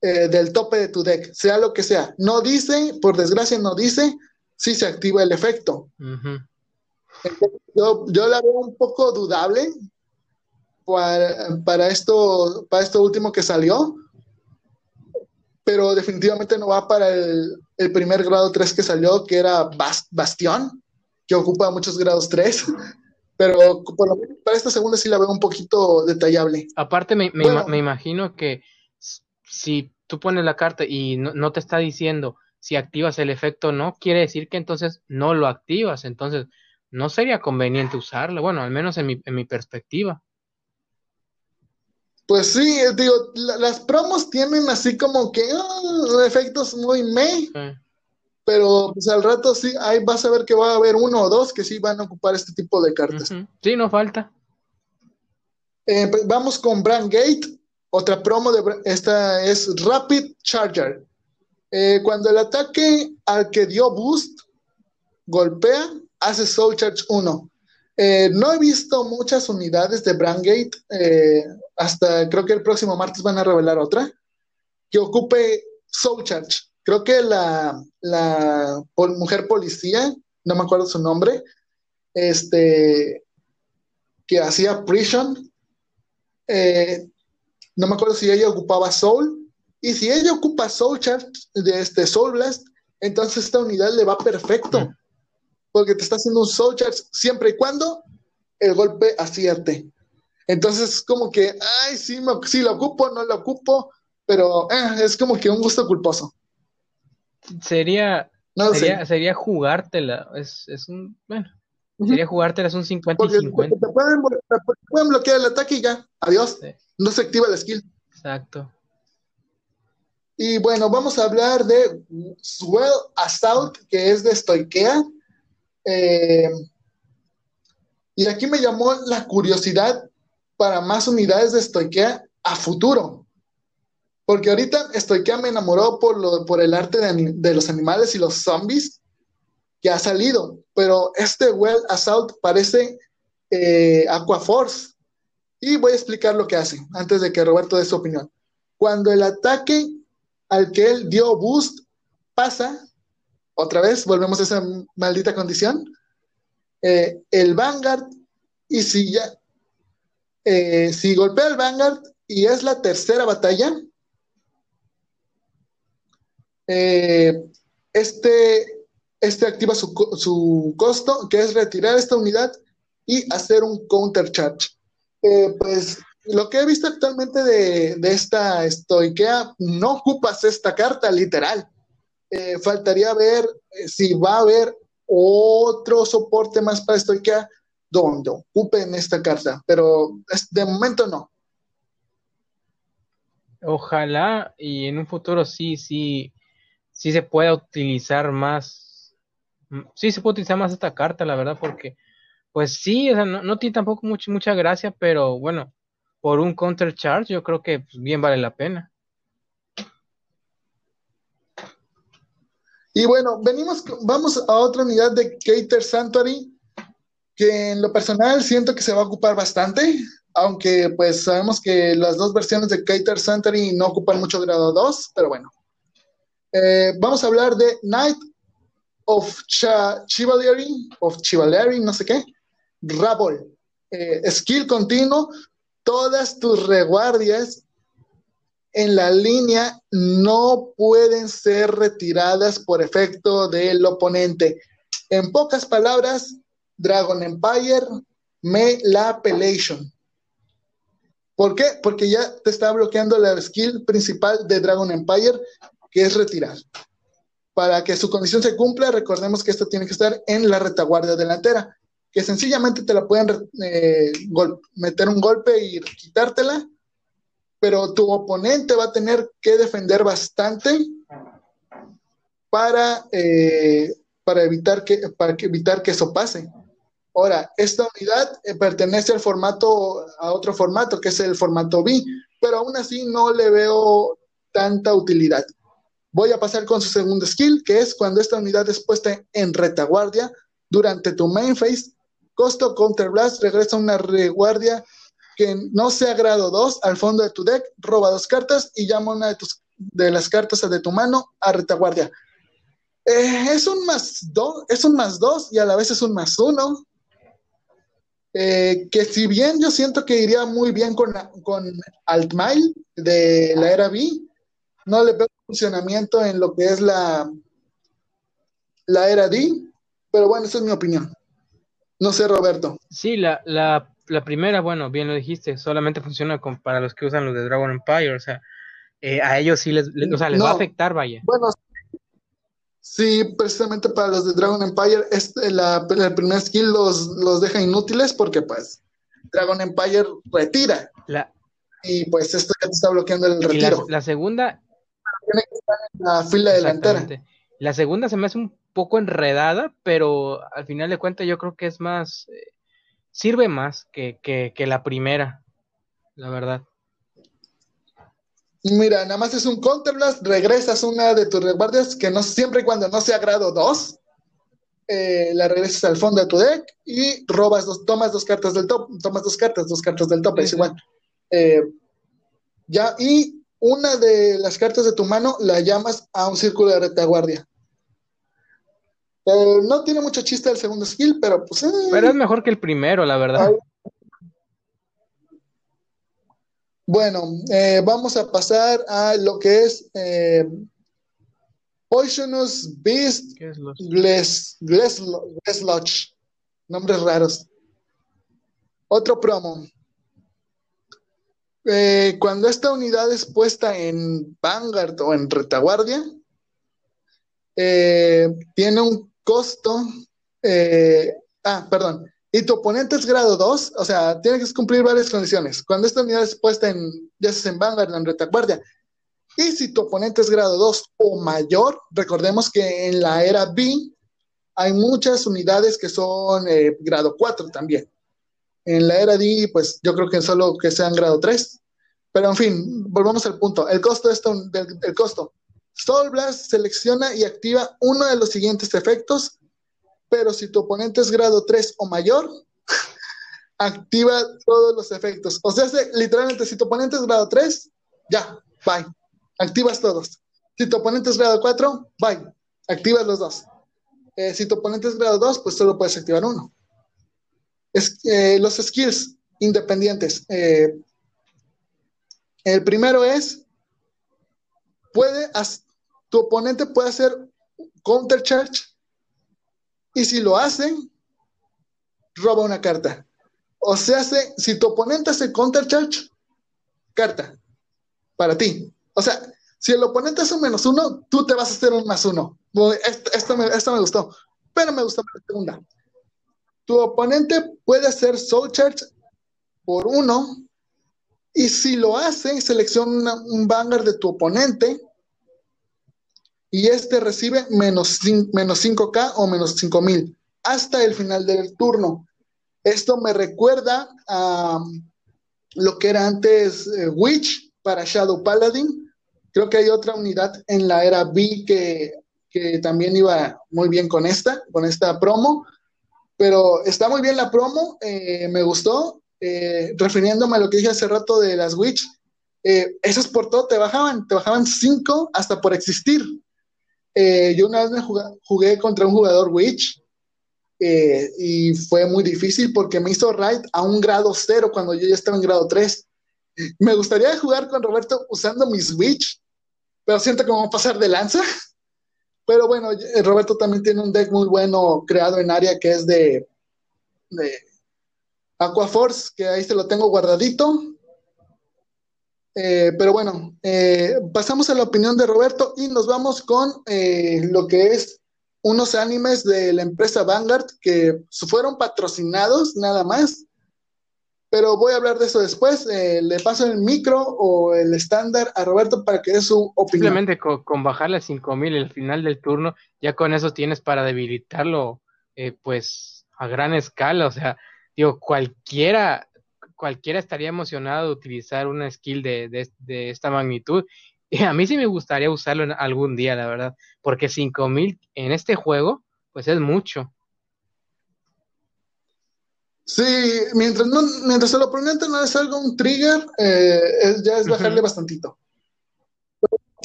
del tope de tu deck, sea lo que sea. No dice, por desgracia no dice si se activa el efecto yo, yo la veo un poco dudable para, esto, para esto último que salió, pero definitivamente no va para el, el primer grado 3 que salió, que era Bastión, que ocupa muchos grados 3. Pero por lo menos para esta segunda sí la veo un poquito detallable. Aparte, me, me, imagino que si tú pones la carta y no, te está diciendo si activas el efecto o no, quiere decir que entonces no lo activas. Entonces, no sería conveniente usarlo. Bueno, al menos en mi, en mi perspectiva. Pues sí, digo, las promos tienen así como que ah, efectos muy me. Pero pues al rato sí, ahí vas a ver que va a haber uno o dos que sí van a ocupar este tipo de cartas. Sí, no falta. Eh, pues, vamos con Brand Gate. Otra promo de esta es Rapid Charger. Eh, cuando el ataque al que dio boost golpea, hace Soul Charge 1. Eh, no he visto muchas unidades de Brandgate. hasta creo que el próximo martes van a revelar otra que ocupe Soul Charge creo que la, mujer policía, no me acuerdo su nombre, este, que hacía Prison, eh, no me acuerdo si ella ocupaba Soul, y si ella ocupa Soul Charge de este Soul Blast, entonces esta unidad le va perfecto, porque te está haciendo un Soul Charge siempre y cuando el golpe acierte. Entonces, como que, ay, sí, me, sí lo ocupo, no lo ocupo, pero eh, es como que un gusto culposo sería, sería, sería, jugártela. Es, es un, bueno, sería jugártela, es un 50 y 50. Te pueden, bloquear el ataque y ya, adiós. No se activa la skill. Exacto. Y bueno, vamos a hablar de Swell Assault, que es de Stoikea. Eh, y aquí me llamó la curiosidad para más unidades de Stoikea a futuro. Porque ahorita que me enamoró por, lo, por el arte de, los animales y los zombies que ha salido. Pero este Well Assault parece eh, Aquaforce. Y voy a explicar lo que hace antes de que Roberto dé su opinión. Cuando el ataque al que él dio boost pasa, otra vez volvemos a esa maldita condición, eh, el Vanguard, y si ya, eh, si golpea el Vanguard y es la tercera batalla, eh, este, este activa su, costo, que es retirar esta unidad y hacer un counter charge. Eh, pues lo que he visto actualmente de, esta estoiquea, no ocupas esta carta, literal. Eh, faltaría ver si va a haber otro soporte más para estoiquea donde ocupen esta carta, pero de momento no. Ojalá y en un futuro sí, sí sí se puede utilizar más, sí se puede utilizar más esta carta, la verdad, porque pues sí, o sea, no, tiene tampoco mucha gracia, pero bueno, por un counter charge yo creo que pues, bien vale la pena. Y bueno, venimos, vamos a otra unidad de Cater Sanctuary, que en lo personal siento que se va a ocupar bastante, aunque pues sabemos que las dos versiones de Cater Sanctuary no ocupan mucho grado 2, pero bueno. Eh, vamos a hablar de Knight of Chivalry, of Chivalry, no sé qué, Rabble, eh, skill continuo, todas tus reguardias en la línea no pueden ser retiradas por efecto del oponente. En pocas palabras, Dragon Empire me la appellation. ¿Por qué? Porque ya te está bloqueando la skill principal de Dragon Empire que es retirar. Para que su condición se cumpla, recordemos que esto tiene que estar en la retaguardia delantera, que sencillamente te la pueden eh, meter un golpe y quitártela, pero tu oponente va a tener que defender bastante para, eh, para, evitar, que, para evitar que eso pase. Ahora, esta unidad eh, pertenece al formato, a otro formato, que es el formato B, pero aún así no le veo tanta utilidad. Voy a pasar con su segundo skill, que es cuando esta unidad es puesta en retaguardia durante tu main phase. Costo Counter Blast regresa una reguardia que no sea grado 2 al fondo de tu deck, roba dos cartas y llama una de, tus, de las cartas de tu mano a retaguardia. Eh, es un más 2, es un más 2 y a la vez es un más 1. Eh, que si bien yo siento que iría muy bien con, con Altmail de la era B, no le veo funcionamiento en lo que es la, la era D, pero bueno, esa es mi opinión. No sé, Roberto. Sí, la, la, la primera, bueno, bien lo dijiste, solamente funciona con, para los que usan los de Dragon Empire, o sea, eh, a ellos sí les, o sea, les va a afectar, vaya. Bueno, sí, precisamente para los de Dragon Empire, este, la, el primer skill los, los deja inútiles porque pues Dragon Empire retira. La, y pues esto ya te está bloqueando el retiro. La, segunda. Tiene que estar en la fila delantera. La segunda se me hace un poco enredada, pero al final de cuentas yo creo que es más. Eh, sirve más que, que, que, la primera, la verdad. Mira, nada más es un counterblast, regresas una de tus resguardias que no siempre y cuando no sea grado 2, eh, la regresas al fondo de tu deck y robas dos, tomas dos cartas del top, tomas dos cartas, dos cartas del top, es igual. Eh, ya, y una de las cartas de tu mano la llamas a un círculo de retaguardia. Eh, no tiene mucho chiste el segundo skill, pero pues. Eh, pero es mejor que el primero, la verdad. Bueno, vamos a pasar a lo que es Poisonous Beast Glass, Nombres raros. Otro promo. Eh, cuando esta unidad es puesta en Vanguard o en retaguardia, eh, tiene un costo. Eh, ah, perdón. Y tu oponente es grado 2, o sea, tiene que cumplir varias condiciones. Cuando esta unidad es puesta en, ya sea en Vanguard o en retaguardia, y si tu oponente es grado 2 o mayor, recordemos que en la era B hay muchas unidades que son grado 4 también. En la era D, pues yo creo que solo que sean grado 3. Pero en fin, volvamos al punto. El costo esto, del, el costo. Soul Blast selecciona y activa uno de los siguientes efectos, pero si tu oponente es grado 3 o mayor, activa todos los efectos. O sea, literalmente, si tu oponente es grado 3, ya, bye. Activas todos. Si tu oponente es grado 4, bye. Activas los dos. Eh, si tu oponente es grado 2, pues solo puedes activar uno. Los skills independientes. Eh, el primero es, puede, tu oponente puede hacer counter charge y si lo hace, roba una carta. O sea, si tu oponente hace counter charge, carta para ti. O sea, si el oponente hace un menos uno, tú te vas a hacer un más uno. Esto, me, me gustó, pero me gustó la segunda. Tu oponente puede hacer soul charge por uno, y si lo hace, selecciona un Vanguard de tu oponente y este recibe menos, menos 5K o menos 5000 hasta el final del turno. Esto me recuerda a lo que era antes eh, Witch para Shadow Paladin. Creo que hay otra unidad en la era B que, que también iba muy bien con esta, con esta promo. Pero está muy bien la promo, eh, me gustó. Eh, refiriéndome a lo que dije hace rato de las Witch, eh, esas por todo te bajaban, te bajaban cinco hasta por existir. Eh, yo una vez me jugué, contra un jugador Witch y fue muy difícil porque me hizo raid a un grado cero cuando yo ya estaba en grado 3. Me gustaría jugar con Roberto usando mis Witch, pero siento a pasar de lanza. Pero bueno, Roberto también tiene un deck muy bueno creado en área que es de, de Aquaforce, que ahí se lo tengo guardadito. Eh, pero bueno, eh, pasamos a la opinión de Roberto y nos vamos con eh, lo que es unos animes de la empresa Vanguard que fueron patrocinados nada más. Pero voy a hablar de eso después. le paso el micro o el estándar a Roberto para que dé su opinión. Simplemente con, bajarle a 5000 el final del turno, ya con eso tienes para debilitarlo, pues a gran escala. O sea, digo, cualquiera, cualquiera estaría emocionado de utilizar una skill de, de, esta magnitud. Y a mí sí me gustaría usarlo en algún día, la verdad, porque 5000 en este juego, pues es mucho. Sí, mientras, no, mientras el oponente no le salga un trigger, eh, ya es bajarle bastantito.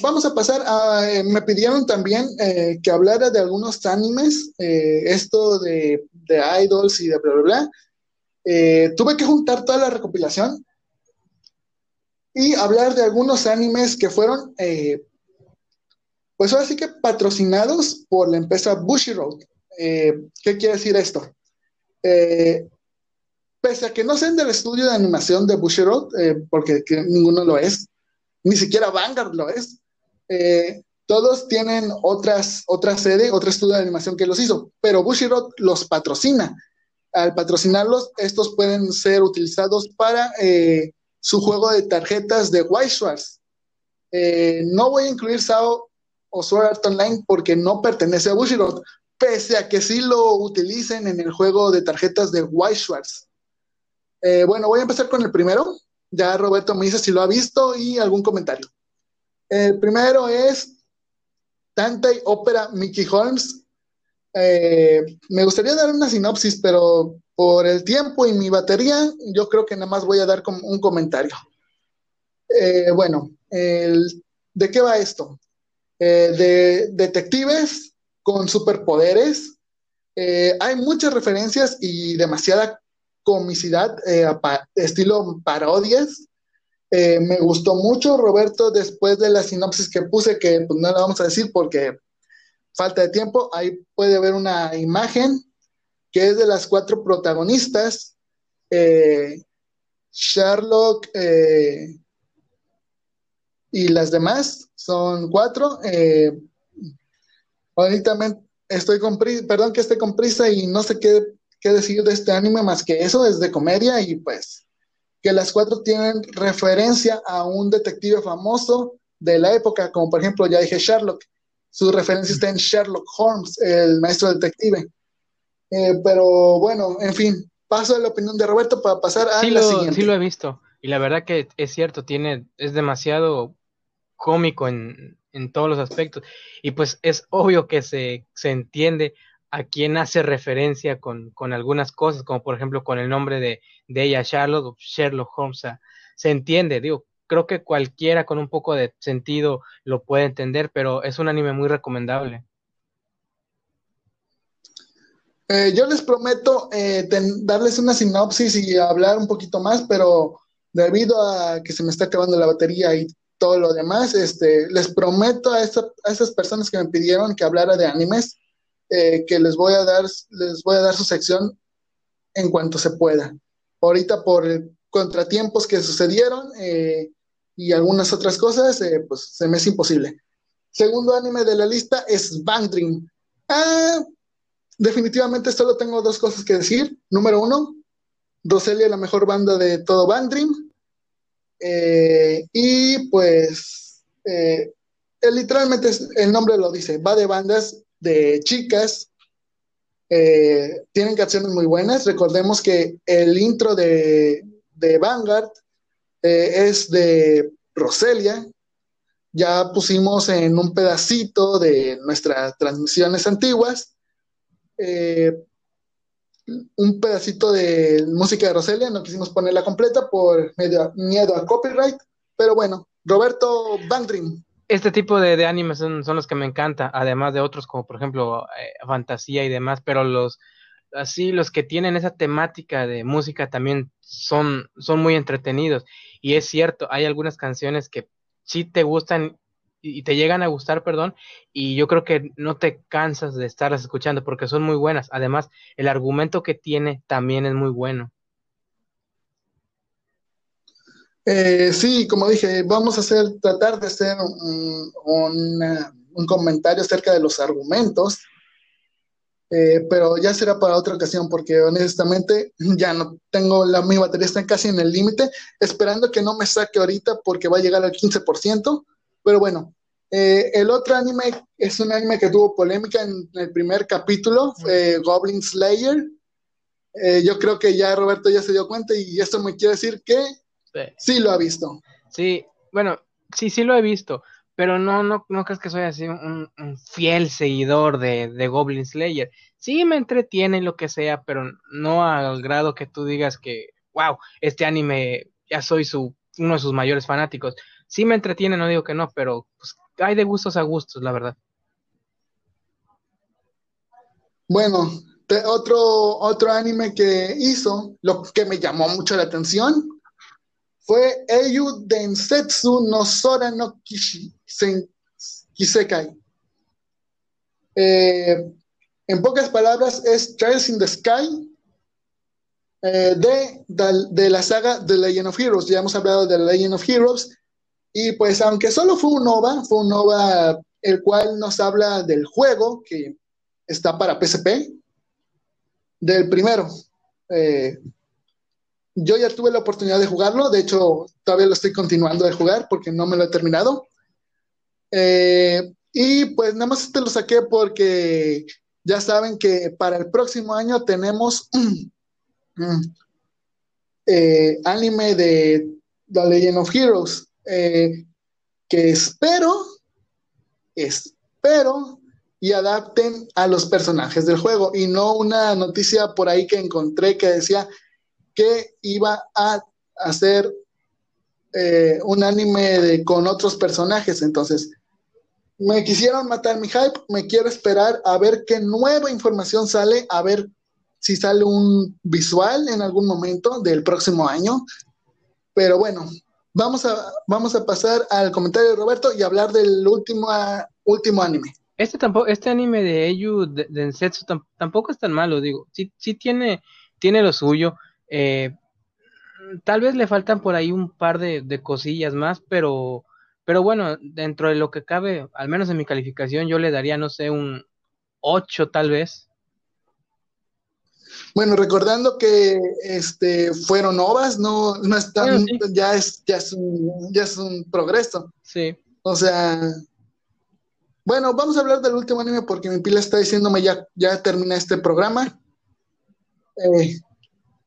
Vamos a pasar a. Eh, me pidieron también eh, que hablara de algunos animes, esto de, de, idols y de bla, bla, bla. Tuve que juntar toda la recopilación y hablar de algunos animes que fueron pues ahora sí que patrocinados por la empresa Bushiroad. ¿Qué quiere decir esto? Eh, pese a que no sean del estudio de animación de Bushiroad, eh, porque ninguno lo es, ni siquiera Vanguard lo es, todos tienen otras, otra sede, otro estudio de animación que los hizo, pero Bushiroad los patrocina. Al patrocinarlos, estos pueden ser utilizados para su juego de tarjetas de White no voy a incluir Sao o Sword Art Online porque no pertenece a Bushiroad, pese a que sí lo utilicen en el juego de tarjetas de White. Eh, bueno, voy a empezar con el primero. Ya Roberto me dice si lo ha visto y algún comentario. El primero es Dante Opera Mickey Holmes. Eh, me gustaría dar una sinopsis, pero por el tiempo y mi batería, yo creo que nada más voy a dar un comentario. Eh, bueno, ¿de qué va esto? De detectives con superpoderes. Hay muchas referencias y demasiada comicidad, eh, estilo parodias. me gustó mucho, Roberto, después de la sinopsis que puse, que pues, no la vamos a decir porque falta de tiempo, ahí puede ver una imagen que es de las cuatro protagonistas. Sherlock, y las demás son cuatro. Eh, estoy con prisa, perdón que esté con prisa y no sé qué, qué decir de este anime más que eso, es de comedia y pues que las cuatro tienen referencia a un detective famoso de la época, como por ejemplo ya dije Sherlock, su referencia está en Sherlock Holmes, el maestro detective. Eh, pero bueno, en fin, paso a la opinión de Roberto para pasar a la siguiente. Sí lo he visto. Y la verdad que es cierto, tiene, es demasiado cómico en, todos los aspectos. Y pues es obvio que se, entiende a quién hace referencia con, algunas cosas, como por ejemplo con el nombre de, de ella, Charlotte Sherlock Holmes. se entiende, digo, creo que cualquiera con un poco de sentido lo puede entender, pero es un anime muy recomendable. Eh, yo les prometo eh, darles una sinopsis y hablar un poquito más, pero debido a que se me está acabando la batería y todo lo demás, este, les prometo a, esas personas que me pidieron que hablara de animes, eh, que les voy a dar, les voy a dar su sección en cuanto se pueda. Ahorita por contratiempos que sucedieron eh, y algunas otras cosas, eh, pues se me es imposible. Segundo anime de la lista es Bang Dream. Ah, definitivamente solo tengo dos cosas que decir. Número uno, Roselia, la mejor banda de todo Bang Dream. Eh, y pues, literalmente el nombre lo dice, va de bandas de chicas, eh, tienen canciones muy buenas. Recordemos que el intro de, de Vanguard es de Roselia. Ya pusimos en un pedacito de nuestras transmisiones antiguas un pedacito de música de Roselia, no quisimos ponerla completa por medio, miedo a copyright, pero bueno, Roberto Bandrin. Este tipo de, de animes son, los que me encanta, además de otros como por ejemplo eh, fantasía y demás, pero los así los que tienen esa temática de música también son, son muy entretenidos. Y es cierto, hay algunas canciones que sí te gustan y te llegan a gustar, perdón, y yo creo que no te cansas de estarlas escuchando porque son muy buenas. Además, el argumento que tiene también es muy bueno. Eh, sí, como dije, vamos a hacer, tratar de hacer un, un, comentario acerca de los argumentos, eh, pero ya será para otra ocasión porque honestamente ya no tengo la mi batería está casi en el límite, esperando que no me saque ahorita porque va a llegar al 15%. Pero bueno, eh, el otro anime es un anime que tuvo polémica en el primer capítulo, Goblin Slayer. Eh, yo creo que ya Roberto ya se dio cuenta y esto me quiere decir que sí, lo ha visto. Sí, bueno, sí, sí lo he visto, pero no, no, no crees que soy así un, fiel seguidor de, de, Goblin Slayer. Sí me entretiene lo que sea, pero no al grado que tú digas que, wow, este anime ya soy su, uno de sus mayores fanáticos sí me entretiene, no digo que no, pero pues, hay de gustos a gustos, la verdad. Bueno, otro, otro anime que hizo, lo que me llamó mucho la atención, fue Eyu Densetsu no Sora no Kishi, Kisekai. Eh, en pocas palabras, es Trials in the Sky eh, de, de, la saga The Legend of Heroes. Ya hemos hablado de The Legend of Heroes. Y pues, aunque solo fue un OVA, fue un OVA el cual nos habla del juego que está para PSP, del primero. Eh, yo ya tuve la oportunidad de jugarlo, de hecho, todavía lo estoy continuando de jugar porque no me lo he terminado. Eh, y pues nada más te lo saqué porque ya saben que para el próximo año tenemos eh, anime de The Legend of Heroes, eh, que espero, espero y adapten a los personajes del juego y no una noticia por ahí que encontré que decía que iba a hacer eh, un anime de, con otros personajes. Entonces, me quisieron matar mi hype, me quiero esperar a ver qué nueva información sale, a ver si sale un visual en algún momento del próximo año. Pero bueno, vamos a, vamos a pasar al comentario de Roberto y hablar del último, último anime. Este tampoco, este anime de Eyu de, Densetsu tampoco es tan malo, digo, sí, sí tiene, tiene lo suyo. Eh, tal vez le faltan por ahí un par de, de cosillas más, pero pero bueno, dentro de lo que cabe, al menos en mi calificación, yo le daría, no sé, un 8 tal vez. Bueno, recordando que este fueron ovas, no, no están, ya es, ya es un, ya es un progreso. Sí. O sea, bueno, vamos a hablar del último anime porque mi pila está diciéndome ya, ya termina este programa. Eh,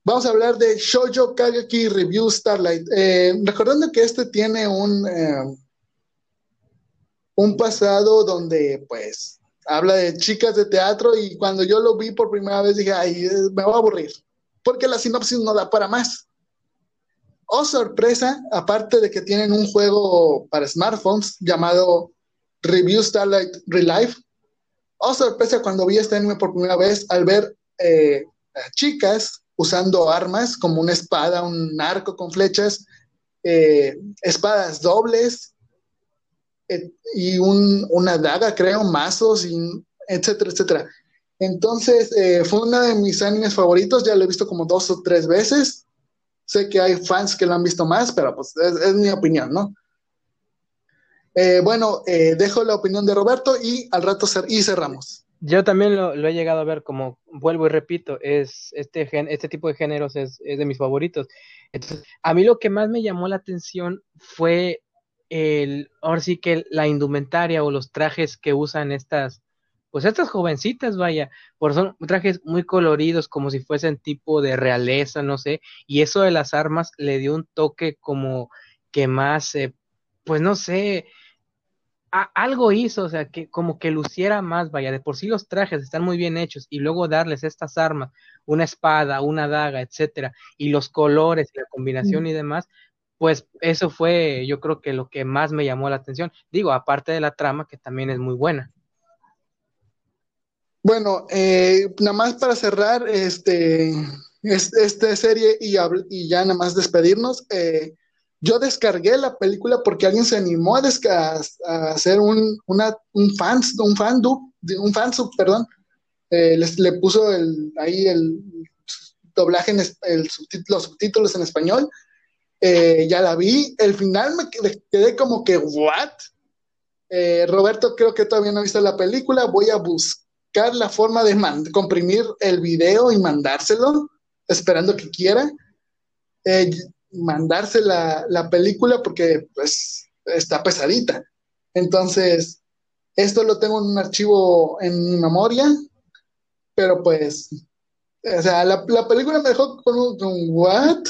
vamos a hablar de Shoujo Kageki Review Starlight. Eh, recordando que este tiene un, eh, un pasado donde pues habla de chicas de teatro y cuando yo lo vi por primera vez dije, ay, me voy a aburrir, porque la sinopsis no da para más. Oh sorpresa, aparte de que tienen un juego para smartphones llamado Review Starlight Relive, oh sorpresa cuando vi este anime por primera vez al ver eh, chicas usando armas como una espada, un arco con flechas, eh, espadas dobles, y una daga, creo, mazos, y etcétera, etcétera. Entonces, eh, fue uno de mis animes favoritos, ya lo he visto como dos o tres veces. Sé que hay fans que lo han visto más, pero pues es, mi opinión, ¿no? Eh, bueno, eh, dejo la opinión de Roberto y al rato y cerramos. Yo también lo, he llegado a ver, como vuelvo y repito, es este, este tipo de géneros es, es de mis favoritos. Entonces, a mí lo que más me llamó la atención fue el, ahora sí que la indumentaria o los trajes que usan estas, pues estas jovencitas, vaya, por son trajes muy coloridos, como si fuesen tipo de realeza, no sé, y eso de las armas le dio un toque como que más, eh, pues no sé, algo hizo, o sea, que como que luciera más, vaya, de por sí los trajes están muy bien hechos y luego darles estas armas, una espada, una daga, etcétera, y los colores, la combinación y demás, pues eso fue yo creo que lo que más me llamó la atención. Digo, aparte de la trama, que también es muy buena. Bueno, eh, nada más para cerrar este, esta serie y, y, ya nada más despedirnos, eh, yo descargué la película porque alguien se animó a, hacer un, un fans, un fandub, un fansub, perdón, eh, le puso el, ahí el doblaje, en los subtítulos en español eh, ya la vi. El final me quedé, como que, ¿what? Eh, Roberto, creo que todavía no ha visto la película. Voy a buscar la forma de comprimir el video y mandárselo, esperando que quiera. Mandarse la, la, película porque pues está pesadita. Entonces, esto lo tengo en un archivo en mi memoria, pero pues, o sea, la, la película me dejó con un, what?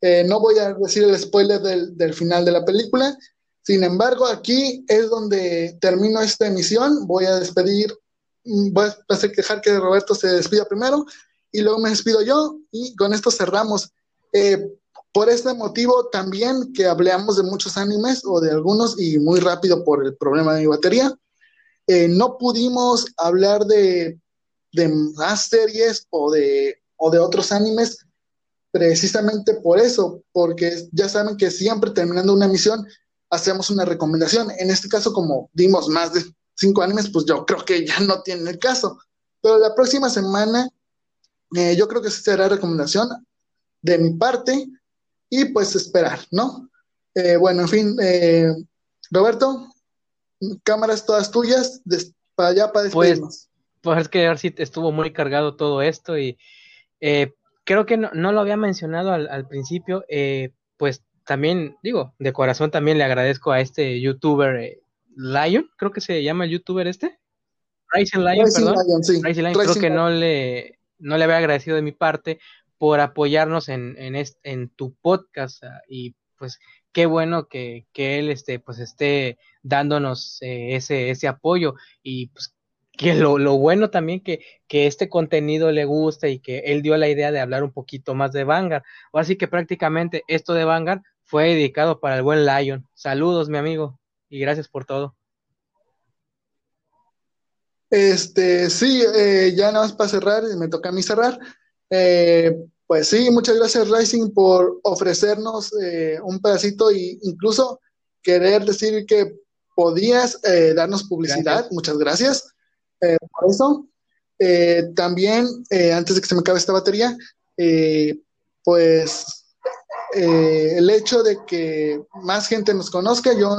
Eh, no voy a decir el spoiler del, final de la película. Sin embargo, aquí es donde termino esta emisión. Voy a despedir, voy a dejar que Roberto se despida primero y luego me despido yo y con esto cerramos. Eh, por este motivo también que hablamos de muchos animes o de algunos y muy rápido por el problema de mi batería, eh, no pudimos hablar de, de más series o de, o de otros animes precisamente por eso, porque ya saben que siempre terminando una emisión hacemos una recomendación. En este caso, como dimos más de cinco animes, pues yo creo que ya no tiene el caso. Pero la próxima semana eh, yo creo que será recomendación de mi parte y pues esperar, ¿no? Eh, bueno, en fin, eh, Roberto, cámaras todas tuyas, para allá para pues, despedirnos. Pues, pues es que sí estuvo muy cargado todo esto y creo que no, lo había mencionado al, principio, pues también, digo, de corazón también le agradezco a este youtuber Lion, creo que se llama el youtuber este. Rising Lion, perdón. Lion, creo que no le, no le había agradecido de mi parte por apoyarnos en, en, en tu podcast ah, y pues qué bueno que, que, él este, pues esté dándonos eh, ese, ese apoyo y pues que lo, lo bueno también que, que, este contenido le gusta y que él dio la idea de hablar un poquito más de Vanguard. Así que prácticamente esto de Vanguard fue dedicado para el buen Lion. Saludos, mi amigo, y gracias por todo. Este, sí, eh, ya nada más para cerrar, me toca a mí cerrar. Eh, pues sí, muchas gracias Rising por ofrecernos eh, un pedacito e incluso querer decir que podías darnos publicidad. Muchas gracias por eso. también, antes de que se me acabe esta batería, pues el hecho de que más gente nos conozca, yo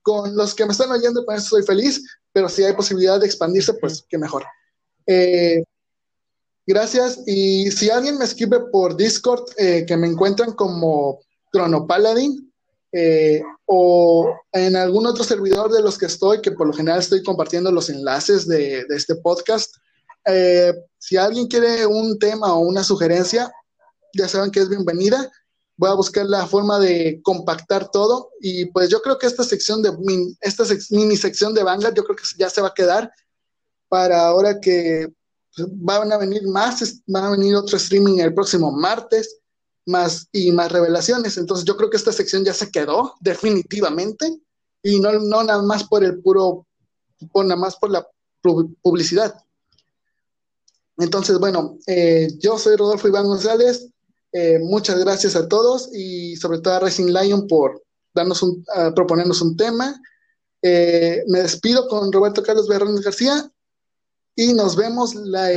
con los que me están oyendo, pues soy feliz pero si hay posibilidad de expandirse, pues qué mejor. Eh, gracias. Y si alguien me escribe por Discord, eh, que me encuentran como Chronopaladin, eh, o en algún otro servidor de los que estoy, que por lo general estoy compartiendo los enlaces de, este podcast. si alguien quiere un tema o una sugerencia, ya saben que es bienvenida voy a buscar la forma de compactar todo y pues yo creo que esta sección de esta mini sección de Vanguard yo creo que ya se va a quedar para ahora que van a venir más, van a venir otro streaming el próximo martes más y más revelaciones, entonces yo creo que esta sección ya se quedó definitivamente y no, no nada más por el puro, por nada más por la publicidad. Entonces, bueno, eh, yo soy Rodolfo Iván González, eh, muchas gracias a todos y sobre todo a Racing Lion por darnos un, proponernos un tema. Eh, me despido con Roberto Carlos Berrones García y nos vemos la,